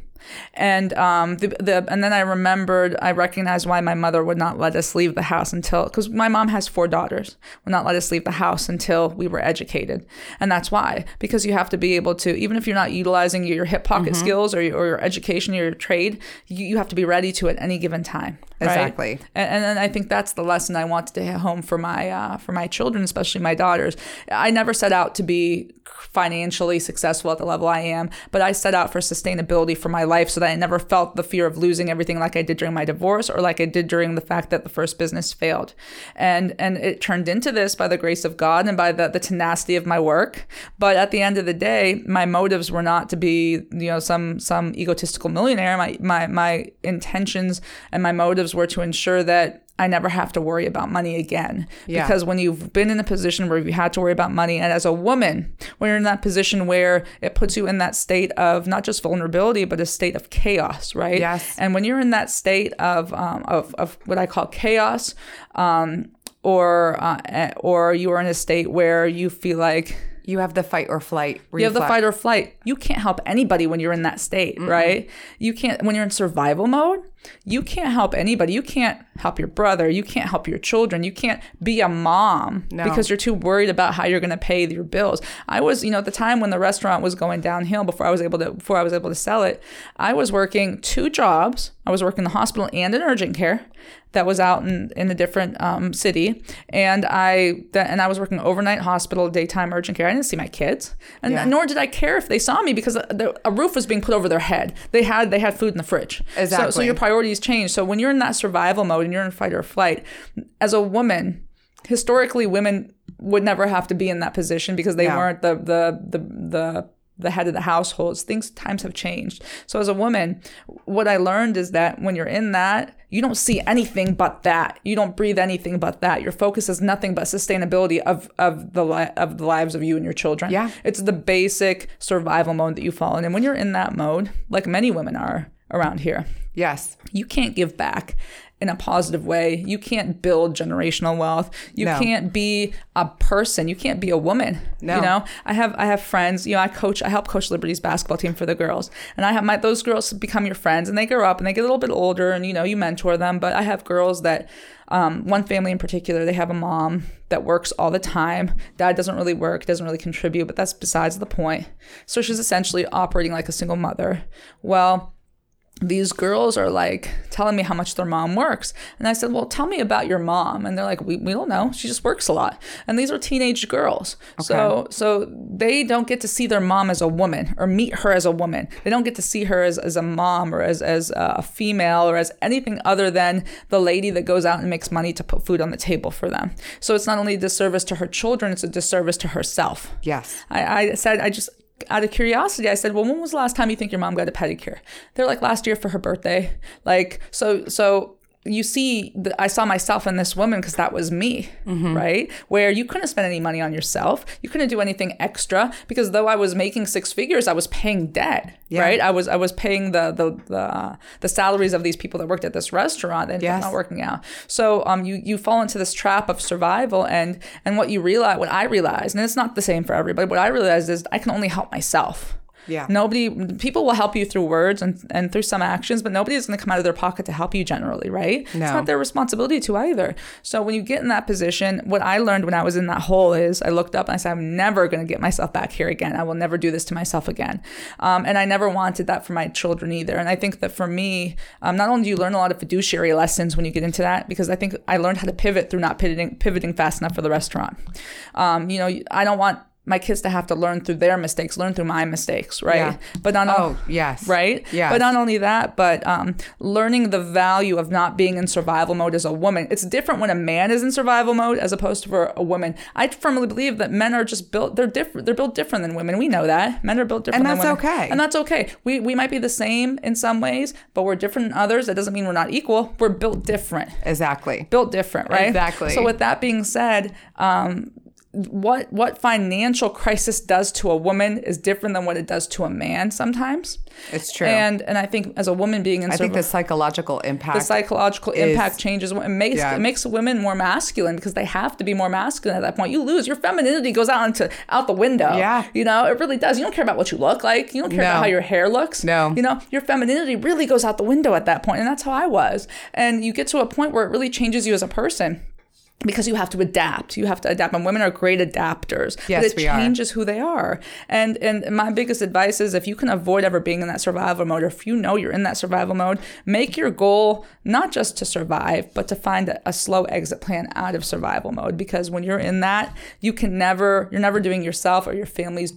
And um, the, the and then I remembered I recognized why my mother would not let us leave the house until because my mom has four daughters would not let us leave the house until we were educated, and that's why because you have to be able to even if you're not utilizing your hip pocket skills or your, or your education or your trade, you, you have to be ready to at any given time. right? Exactly. And, and then I think that's the lesson I wanted to hit home for my uh, for my children, especially my daughters. I never set out to be financially successful at the level I am, but I set out for sustainability for my life so that I never felt the fear of losing everything like I did during my divorce or like I did during the fact that the first business failed. And and it turned into this by the grace of God and by the, the tenacity of my work. But at the end of the day, my motives were not to be, you know, some some egotistical millionaire. My my my intentions and my motives were to ensure that I never have to worry about money again. Yeah. Because when you've been in a position where you had to worry about money, and as a woman, when you're in that position where it puts you in that state of not just vulnerability, but a state of chaos, right? Yes. And when you're in that state of um, of, of what I call chaos, um, or uh, eh, or you are in a state where you feel like You have the fight or flight. you have the fight or flight. You can't help anybody when you're in that state, right? You can't when you're in survival mode. You can't help anybody. You can't help your brother. You can't help your children. You can't be a mom No. because you're too worried about how you're going to pay your bills. I was, you know, at the time when the restaurant was going downhill before I was able to before I was able to sell it, I was working two jobs. I was working in the hospital and in urgent care that was out in, in a different um, city, and I that, and I was working overnight hospital, daytime urgent care. I didn't see my kids, and Yeah. nor did I care if they saw me because the, a roof was being put over their head. They had they had food in the fridge. So, so Exactly. your priorities change. So when you're in that survival mode and you're in fight or flight, as a woman, historically women would never have to be in that position because they Yeah. weren't the the the the the head of the households things times have changed so as a woman what i learned is that when you're in that you don't see anything but that you don't breathe anything but that your focus is nothing but sustainability of of the li- of the lives of you and your children Yeah. it's the basic survival mode that you fall in and when you're in that mode like many women are around here Yes. you can't give back in a positive way. You can't build generational wealth. You No. can't be a person. You can't be a woman. No. You know, I have I have friends. You know, I coach. I help coach Liberty's basketball team for the girls, and I have my those girls become your friends, and they grow up and they get a little bit older, and you know, you mentor them. But I have girls that. Um, one family in particular, they have a mom that works all the time. Dad doesn't really work, doesn't really contribute, but that's besides the point. So she's essentially operating like a single mother. Well, these girls are like telling me how much their mom works. And I said, Well, tell me about your mom. And they're like, We, we don't know. She just works a lot. And these are teenage girls. So so they don't get to see their mom as a woman or meet her as a woman. They don't get to see her as, as a mom or as, as a female or as anything other than the lady that goes out and makes money to put food on the table for them. So it's not only a disservice to her children, it's a disservice to herself. Yes. I, I said I just out of curiosity, I said, "Well, when was the last time you think your mom got a pedicure?" They're like, "Last year for her birthday." Like, so, so you see, the, I saw myself in this woman because that was me, Mm-hmm. right? Where you couldn't spend any money on yourself, you couldn't do anything extra because though I was making six figures, I was paying debt, Yeah. right? I was I was paying the the the, uh, the salaries of these people that worked at this restaurant and Yes. it's not working out. So um, you you fall into this trap of survival, and and what you realize, what I realized, and it's not the same for everybody. What I realized is I can only help myself. Yeah. Nobody, people will help you through words and, and through some actions, but nobody is going to come out of their pocket to help you generally, right? No. It's not their responsibility to either. So when you get in that position, what I learned when I was in that hole is I looked up and I said, I'm never going to get myself back here again. I will never do this to myself again. Um, and I never wanted that for my children either. And I think that for me, um, not only do you learn a lot of fiduciary lessons when you get into that, because I think I learned how to pivot through not pivoting, pivoting fast enough for the restaurant. Um, you know, I don't want my kids to have to learn through their mistakes, learn through my mistakes, right? Yeah. But not Oh, yes. right? Yeah. But not only that, but um, learning the value of not being in survival mode as a woman. It's different when a man is in survival mode as opposed to for a woman. I firmly believe that men are just built. They're different. They're built different than women. We know that men are built different. And that's okay. And that's okay. We we might be the same in some ways, but we're different in others. That doesn't mean we're not equal. We're built different Exactly. built different, right? Exactly. So with that being said, um, what what financial crisis does to a woman is different than what it does to a man sometimes. It's true. And and I think as a woman being in I think the psychological impact. the psychological is- impact changes. It makes Yeah. it makes women more masculine because they have to be more masculine at that point. You lose your femininity goes out into out the window. Yeah. you know it really does. You don't care about what you look like. You don't care about how your hair looks. No. you know your femininity really goes out the window at that point, and that's how I was. And you get to a point where it really changes you as a person. Because you have to adapt, you have to adapt, and women are great adapters. Yes, but it we are. changes who they are. And and my biggest advice is if you can avoid ever being in that survival mode, or if you know you're in that survival mode, make your goal not just to survive, but to find a, a slow exit plan out of survival mode. Because when you're in that, you can never, you're never doing yourself or your family's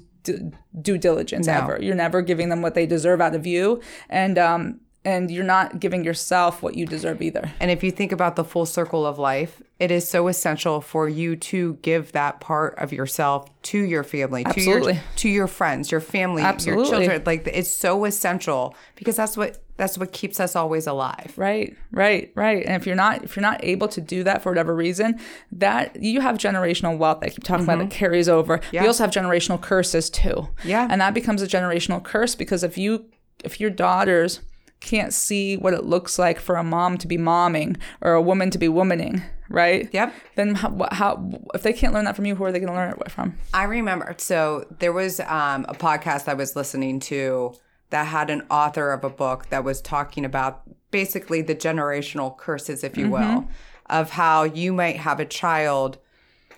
due diligence No. ever. You're never giving them what they deserve out of you, and um, and you're not giving yourself what you deserve either. And if you think about the full circle of life, it is so essential for you to give that part of yourself to your family, to Absolutely. your to your friends, your family, Absolutely. your children. Like it's so essential because that's what that's what keeps us always alive. Right, right, right. And if you're not if you're not able to do that for whatever reason, that you have generational wealth that I keep talking about that carries over. Mm-hmm. Yeah. We also have generational curses too. Yeah. And that becomes a generational curse because if you if your daughters can't see what it looks like for a mom to be momming or a woman to be womaning, right? Yep. Then how, how if they can't learn that from you, who are they going to learn it from? I remember. So there was um, a podcast I was listening to that had an author of a book that was talking about basically the generational curses, if you mm-hmm. will, of how you might have a child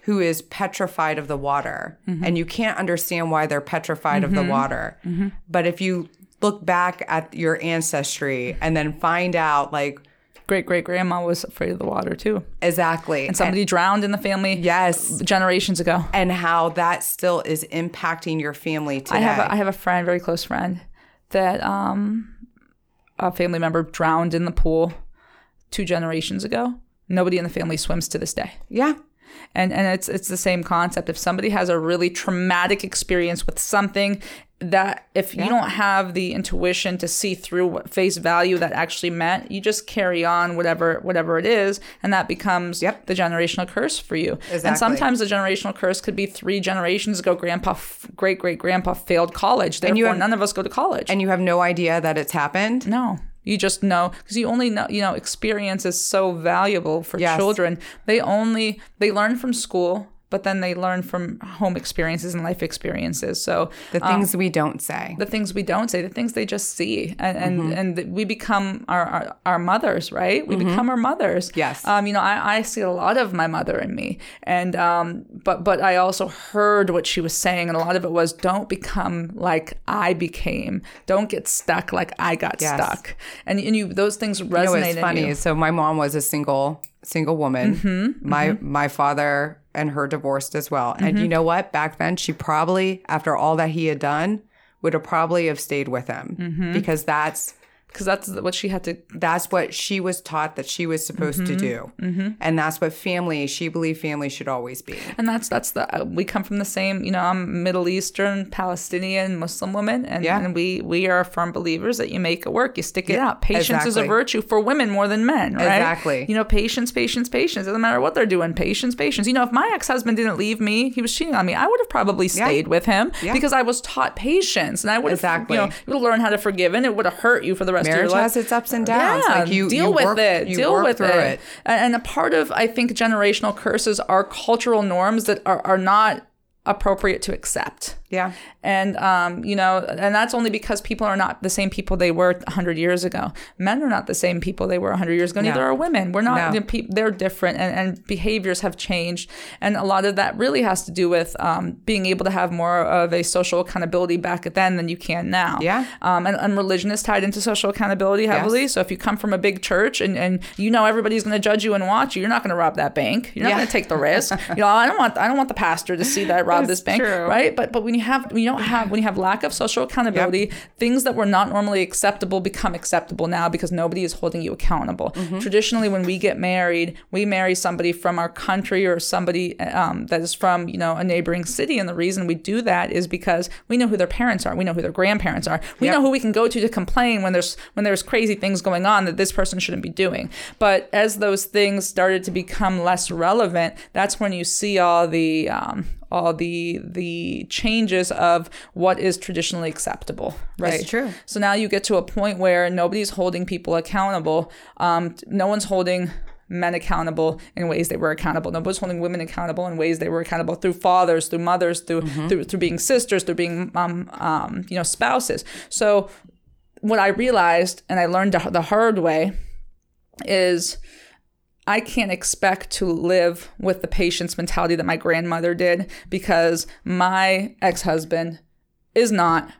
who is petrified of the water mm-hmm. and you can't understand why they're petrified of the mm-hmm. water. But if you look back at your ancestry and then find out like Great great grandma was afraid of the water too, exactly and somebody drowned in the family. yes generations ago. and how that still is impacting your family today. I have a, I have a friend, very close friend, that um, a family member drowned in the pool two generations ago. Nobody in the family swims to this day. yeah. And and it's it's the same concept. If somebody has a really traumatic experience with something that if you don't have the intuition to see through what face value that actually meant, you just carry on whatever whatever it is, and that becomes Yep. the generational curse for you. Exactly. And sometimes the generational curse could be three generations ago. Grandpa, great great grandpa failed college. Therefore, you have- none of us go to college. And you have no idea that it's happened. No. You just know because you only know, you know, experience is so valuable for Yes. children. They only they learn from school, but then they learn from home experiences and life experiences. So The things we don't say. the things we don't say, the things they just see, and and, Mm-hmm. and we become our, our our mothers, right? We become our mothers. Yes. Um, you know, I, I see a lot of my mother in me, and um, but but I also heard what she was saying, and a lot of it was, don't become like I became. Don't get stuck like I got Yes. stuck. And and you those things resonate. You know in funny? So my mom was a single single woman. Mm-hmm, my my father and her divorced as well. And Mm-hmm. you know what? Back then, she probably after all that he had done would have probably have stayed with him Mm-hmm. because that's because that's what she had to. That's what she was taught that she was supposed Mm-hmm. to do, mm-hmm. and that's what family. She believed family should always be. And that's that's the uh, we come from the same you know I'm Middle Eastern Palestinian Muslim woman and, Yeah. and we we are firm believers that you make it work you stick it out patience is a virtue for women more than men right Exactly. you know patience patience patience doesn't matter what they're doing patience patience you know if my ex husband didn't leave me he was cheating on me I would have probably stayed with him Yeah. because I was taught patience and I would have Exactly. you know you would learn how to forgive and it would have hurt you for the rest Marriage of your life has its ups and downs. yeah, Like, you- deal you with work- it. you deal work with through it. it. And and a part of I think generational curses are cultural norms that are, are not appropriate to accept. Yeah. And um, you know, and that's only because people are not the same people they were 100 years ago. Men are not the same people they were 100 years ago. Neither are women. We're not. No. you know, pe- they're different, and, and behaviors have changed. And a lot of that really has to do with um, being able to have more of a social accountability back then than you can now. Yeah. Um, and, and religion is tied into social accountability heavily. So if you come from a big church and, and you know everybody's going to judge you and watch you, you're not going to rob that bank. You're not Yeah. going to take the risk. you know, I don't want I don't want the pastor to see that I rob this bank, true. right? But but when you have when you don't have when you have lack of social accountability, things that were not normally acceptable become acceptable now because nobody is holding you accountable. Mm-hmm. Traditionally, when we get married, we marry somebody from our country or somebody um, that is from you know a neighboring city, and the reason we do that is because we know who their parents are, we know who their grandparents are, we Yep. know who we can go to to complain when there's when there's crazy things going on that this person shouldn't be doing. But as those things started to become less relevant, that's when you see all the um, all the the changes of what is traditionally acceptable. Right. true. So now you get to a point where nobody's holding people accountable. Um, no one's holding men accountable in ways they were accountable. Nobody's holding women accountable in ways they were accountable through fathers, through mothers, through through, through being sisters, through being um, um, you know spouses. So what I realized, and I learned the, the hard way, is I can't expect to live with the patience mentality that my grandmother did because my ex husband is not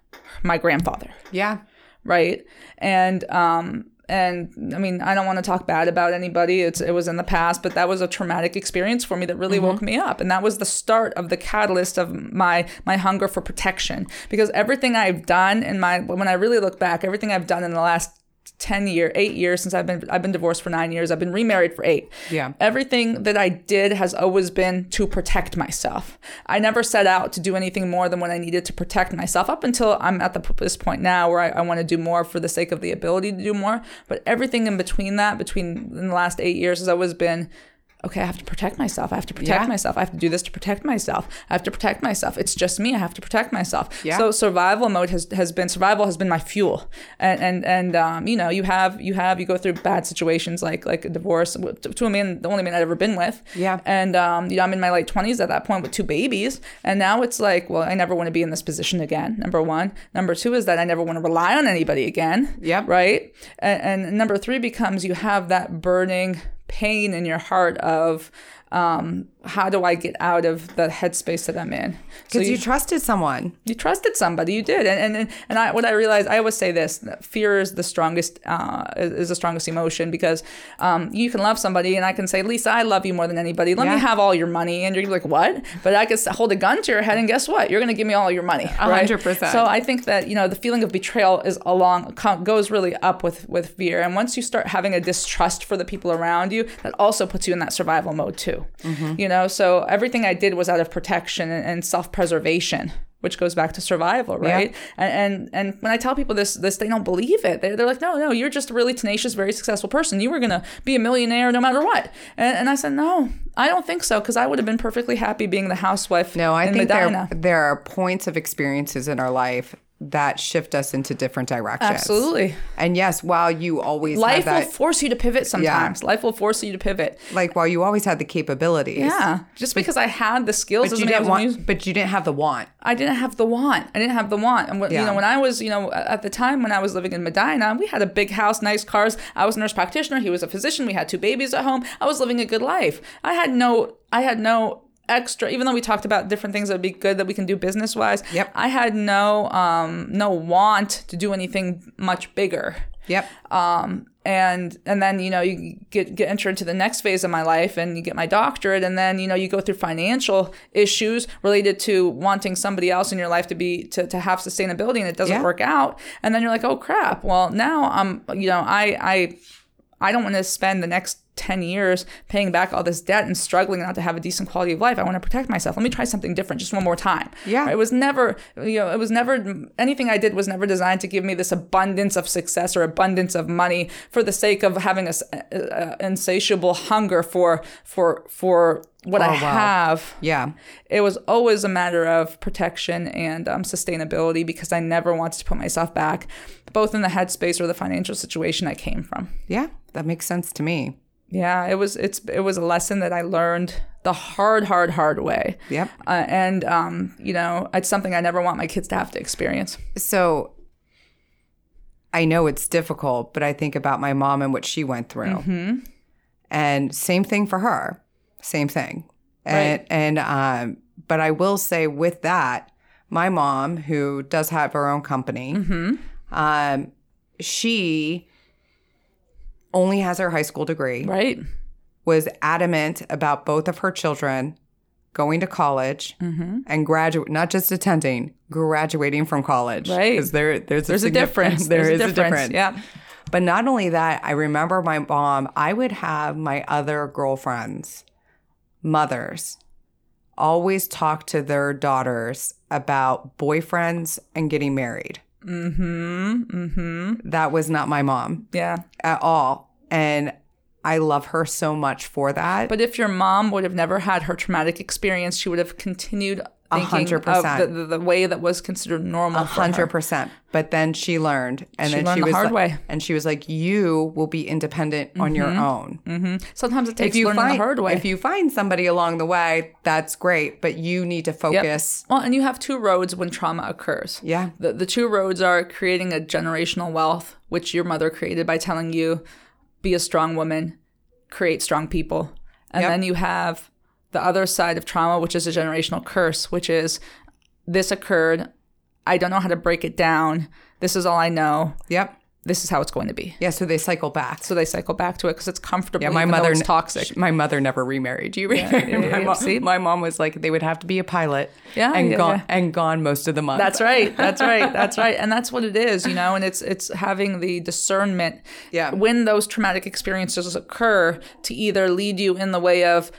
my grandfather, Yeah. right? And um, and I mean, I don't want to talk bad about anybody. It's it was in the past, but that was a traumatic experience for me that really woke me up, and that was the start of the catalyst of my my hunger for protection. Because everything I've done in my when I really look back, everything I've done in the last 10 year 8 years since I've been I've been divorced for 9 years. I've been remarried for 8 Yeah. everything that I did has always been to protect myself. I never set out to do anything more than what I needed to protect myself up until I'm at the, this point now where I, I want to do more for the sake of the ability to do more. But everything in between that between in the last 8 years has always been okay, I have to protect myself. I have to protect Yeah. myself. I have to do this to protect myself. I have to protect myself. It's just me. I have to protect myself. Yeah. So survival mode has, has been survival has been my fuel. And and and um, you know, you have you have you go through bad situations like like a divorce to, to a man, the only man I'd ever been with. Yeah. And um, you know, I'm in my late twenties at that point with two babies, and now it's like, well, I never want to be in this position again. Number one. Number two is that I never want to rely on anybody again. Yep. Right. And, and number three becomes you have that burning pain in your heart of um, how do I get out of the headspace that I'm in? So Because you, trusted someone. you trusted somebody you did and and and I what I realized I always say this fear is the strongest uh, is the strongest emotion because um, you can love somebody and I can say Lisa I love you more than anybody let Yeah. me have all your money and you're like what but I can hold a gun to your head and guess what you're gonna give me all your money right? hundred percent. so I think that you know the feeling of betrayal is along goes really up with with fear and once you start having a distrust for the people around you that also puts you in that survival mode too Mm-hmm. you know? So everything I did was out of protection and, self-preservation which goes back to survival right? And, and and when I tell people this this they don't believe it. They're, they're like no no you're just a really tenacious very successful person. You were gonna be a millionaire no matter what. And, and I said no I don't think so because I would have been perfectly happy being the housewife No, I in think Medina. there there are points of experiences in our life that shift us into different directions. Absolutely. And yes, while you always Life had will force you to pivot sometimes. Life will force you to pivot. like while you always had the capabilities. Yeah. Just because I had the skills But doesn't you didn't want, but you didn't have the want. I didn't have the want. I didn't have the want. And what, you know, when I was, you know, at the time when I was living in Medina, we had a big house, nice cars. I was a nurse practitioner. He was a physician. We had two babies at home. I was living a good life. I had no, I had no extra even though we talked about different things that would be good that we can do business wise Yep. i had no um no want to do anything much bigger Yep. Um, and and then you know you get get enter into the next phase of my life and you get my doctorate and then you know you go through financial issues related to wanting somebody else in your life to be to, to have sustainability and it doesn't Yeah. work out and then you're like oh crap well now i'm you know i i i don't want to spend the next 10 years paying back all this debt and struggling not to have a decent quality of life. I want to protect myself. Let me try something different just one more time. Yeah. it was never you know it was never anything i did was never designed to give me this abundance of success or abundance of money for the sake of having a, s- a- a insatiable hunger for for for what i Oh, wow. have Yeah. it was always a matter of protection and um, sustainability because i never wanted to put myself back both in the headspace or the financial situation i came from Yeah. That makes sense to me. yeah it was it's it was a lesson that i learned the hard hard hard way Yep. uh, and um, you know it's something i never want my kids to have to experience So I know it's difficult, but I think about my mom and what she went through. Mm-hmm. And same thing for her. Same thing. And Right. and um but I will say with that, my mom who does have her own company, Mm-hmm. um she only has her high school degree. right was adamant about both of her children going to college Mm-hmm. and graduate, not just attending, graduating from college. Right. Because there, there's a, there's a signif- difference There There's is a difference. yeah But not only that, I remember my mom, I would have my other girlfriends, mothers, always talk to their daughters about boyfriends and getting married. mm-hmm mm-hmm That was not my mom yeah at all. And I love her so much for that. But if your mom would have never had her traumatic experience, she would have continued hundred percent. the, the, way that was considered normal. Hundred percent. But then she learned, and She then learned she the was hard like, way. and she was like, "You will be independent on your mm-hmm. own. Mm-hmm. Sometimes it takes If you learning find the hard way. if you find somebody along the way, that's great. But you need to Yep. focus. Well, and you have two roads when trauma occurs. Yeah, The, the two roads are creating a generational wealth, which your mother created by telling you, be a strong woman, create strong people. And Yep. then you have the other side of trauma, which is a generational curse, which is this occurred. I don't know how to break it down. This is all I know. yep, This is how it's going to be. yeah. So they cycle back. So they cycle back to it because it's comfortable. yeah, my mother it's n- toxic. My mother never remarried. Do you remember? yeah, my, yeah, mom, see? my mom was like, they would have to be a pilot. Yeah, and yeah, gone yeah. and gone most of the month. That's right. That's right. That's right. And that's what it is, you know, and it's it's having the discernment Yeah. when those traumatic experiences occur to either lead you in the way of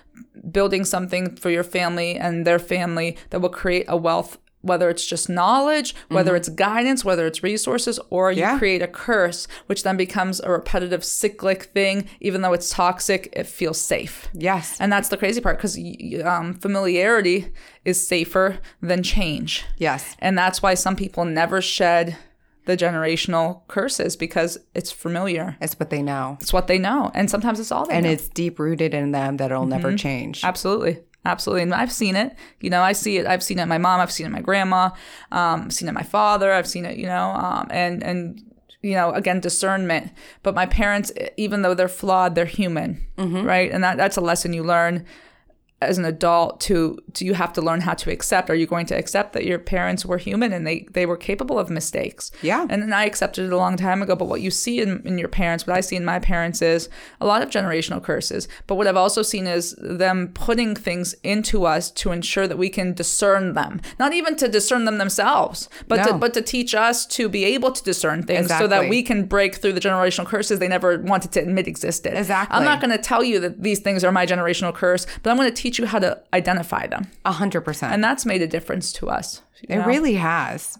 building something for your family and their family that will create a wealth whether it's just knowledge, whether it's guidance, whether it's resources, or you Mm-hmm. Yeah. create a curse, which then becomes a repetitive cyclic thing. Even though it's toxic, it feels safe. yes, And that's the crazy part because um, familiarity is safer than change. yes, And that's why some people never shed the generational curses because it's familiar. it's what they know, It's what they know. And sometimes it's all they and know. it's deep rooted in them that it'll never change. Absolutely. Absolutely. And I've seen it. You know, I see it. I've seen it in my mom. I've seen it in my grandma. Um, I've seen it in my father. I've seen it, you know, um, and, and, you know, again, discernment. But my parents, even though they're flawed, they're human, right? And that, that's a lesson you learn as an adult to do you have to learn how to accept? Are you going to accept that your parents were human and they they were capable of mistakes? Yeah. and then i accepted it a long time ago but what you see in, in your parents what i see in my parents is a lot of generational curses. But what i've also seen is them putting things into us to ensure that we can discern them. Not even to discern them themselves but to but to teach us to be able to discern things so that we can break through the generational curses they never wanted to admit existed. Exactly. i'm not going to tell you that these things are my generational curse but i'm going to teach you how to identify them A hundred percent. and that's made a difference to us It know? really has.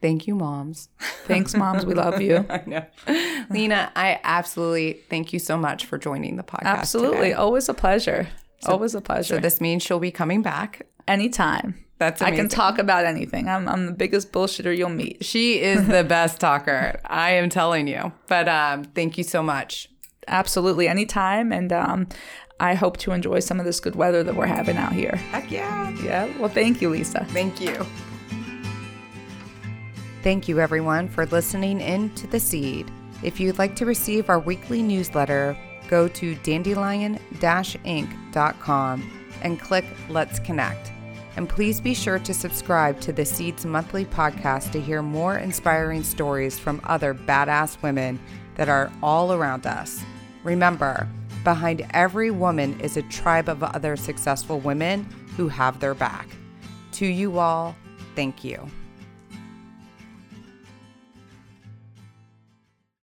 Thank you, moms. thanks moms we love you I know. Lena, I absolutely thank you so much for joining the podcast. absolutely today. always a pleasure always a pleasure So this means she'll be coming back. anytime That's i can talk about anything I'm, I'm the biggest bullshitter you'll meet She is the best talker. I am telling you. But um, thank you so much. absolutely anytime and um, i hope to enjoy some of this good weather that we're having out here Heck yeah. yeah well thank you lisa Thank you. Thank you, everyone, for listening in to The Seed. If you'd like to receive our weekly newsletter, go to dandelion inc.com and click Let's Connect. And please be sure to subscribe to the Seeds Monthly podcast to hear more inspiring stories from other badass women that are all around us. Remember, behind every woman is a tribe of other successful women who have their back. To you all, thank you.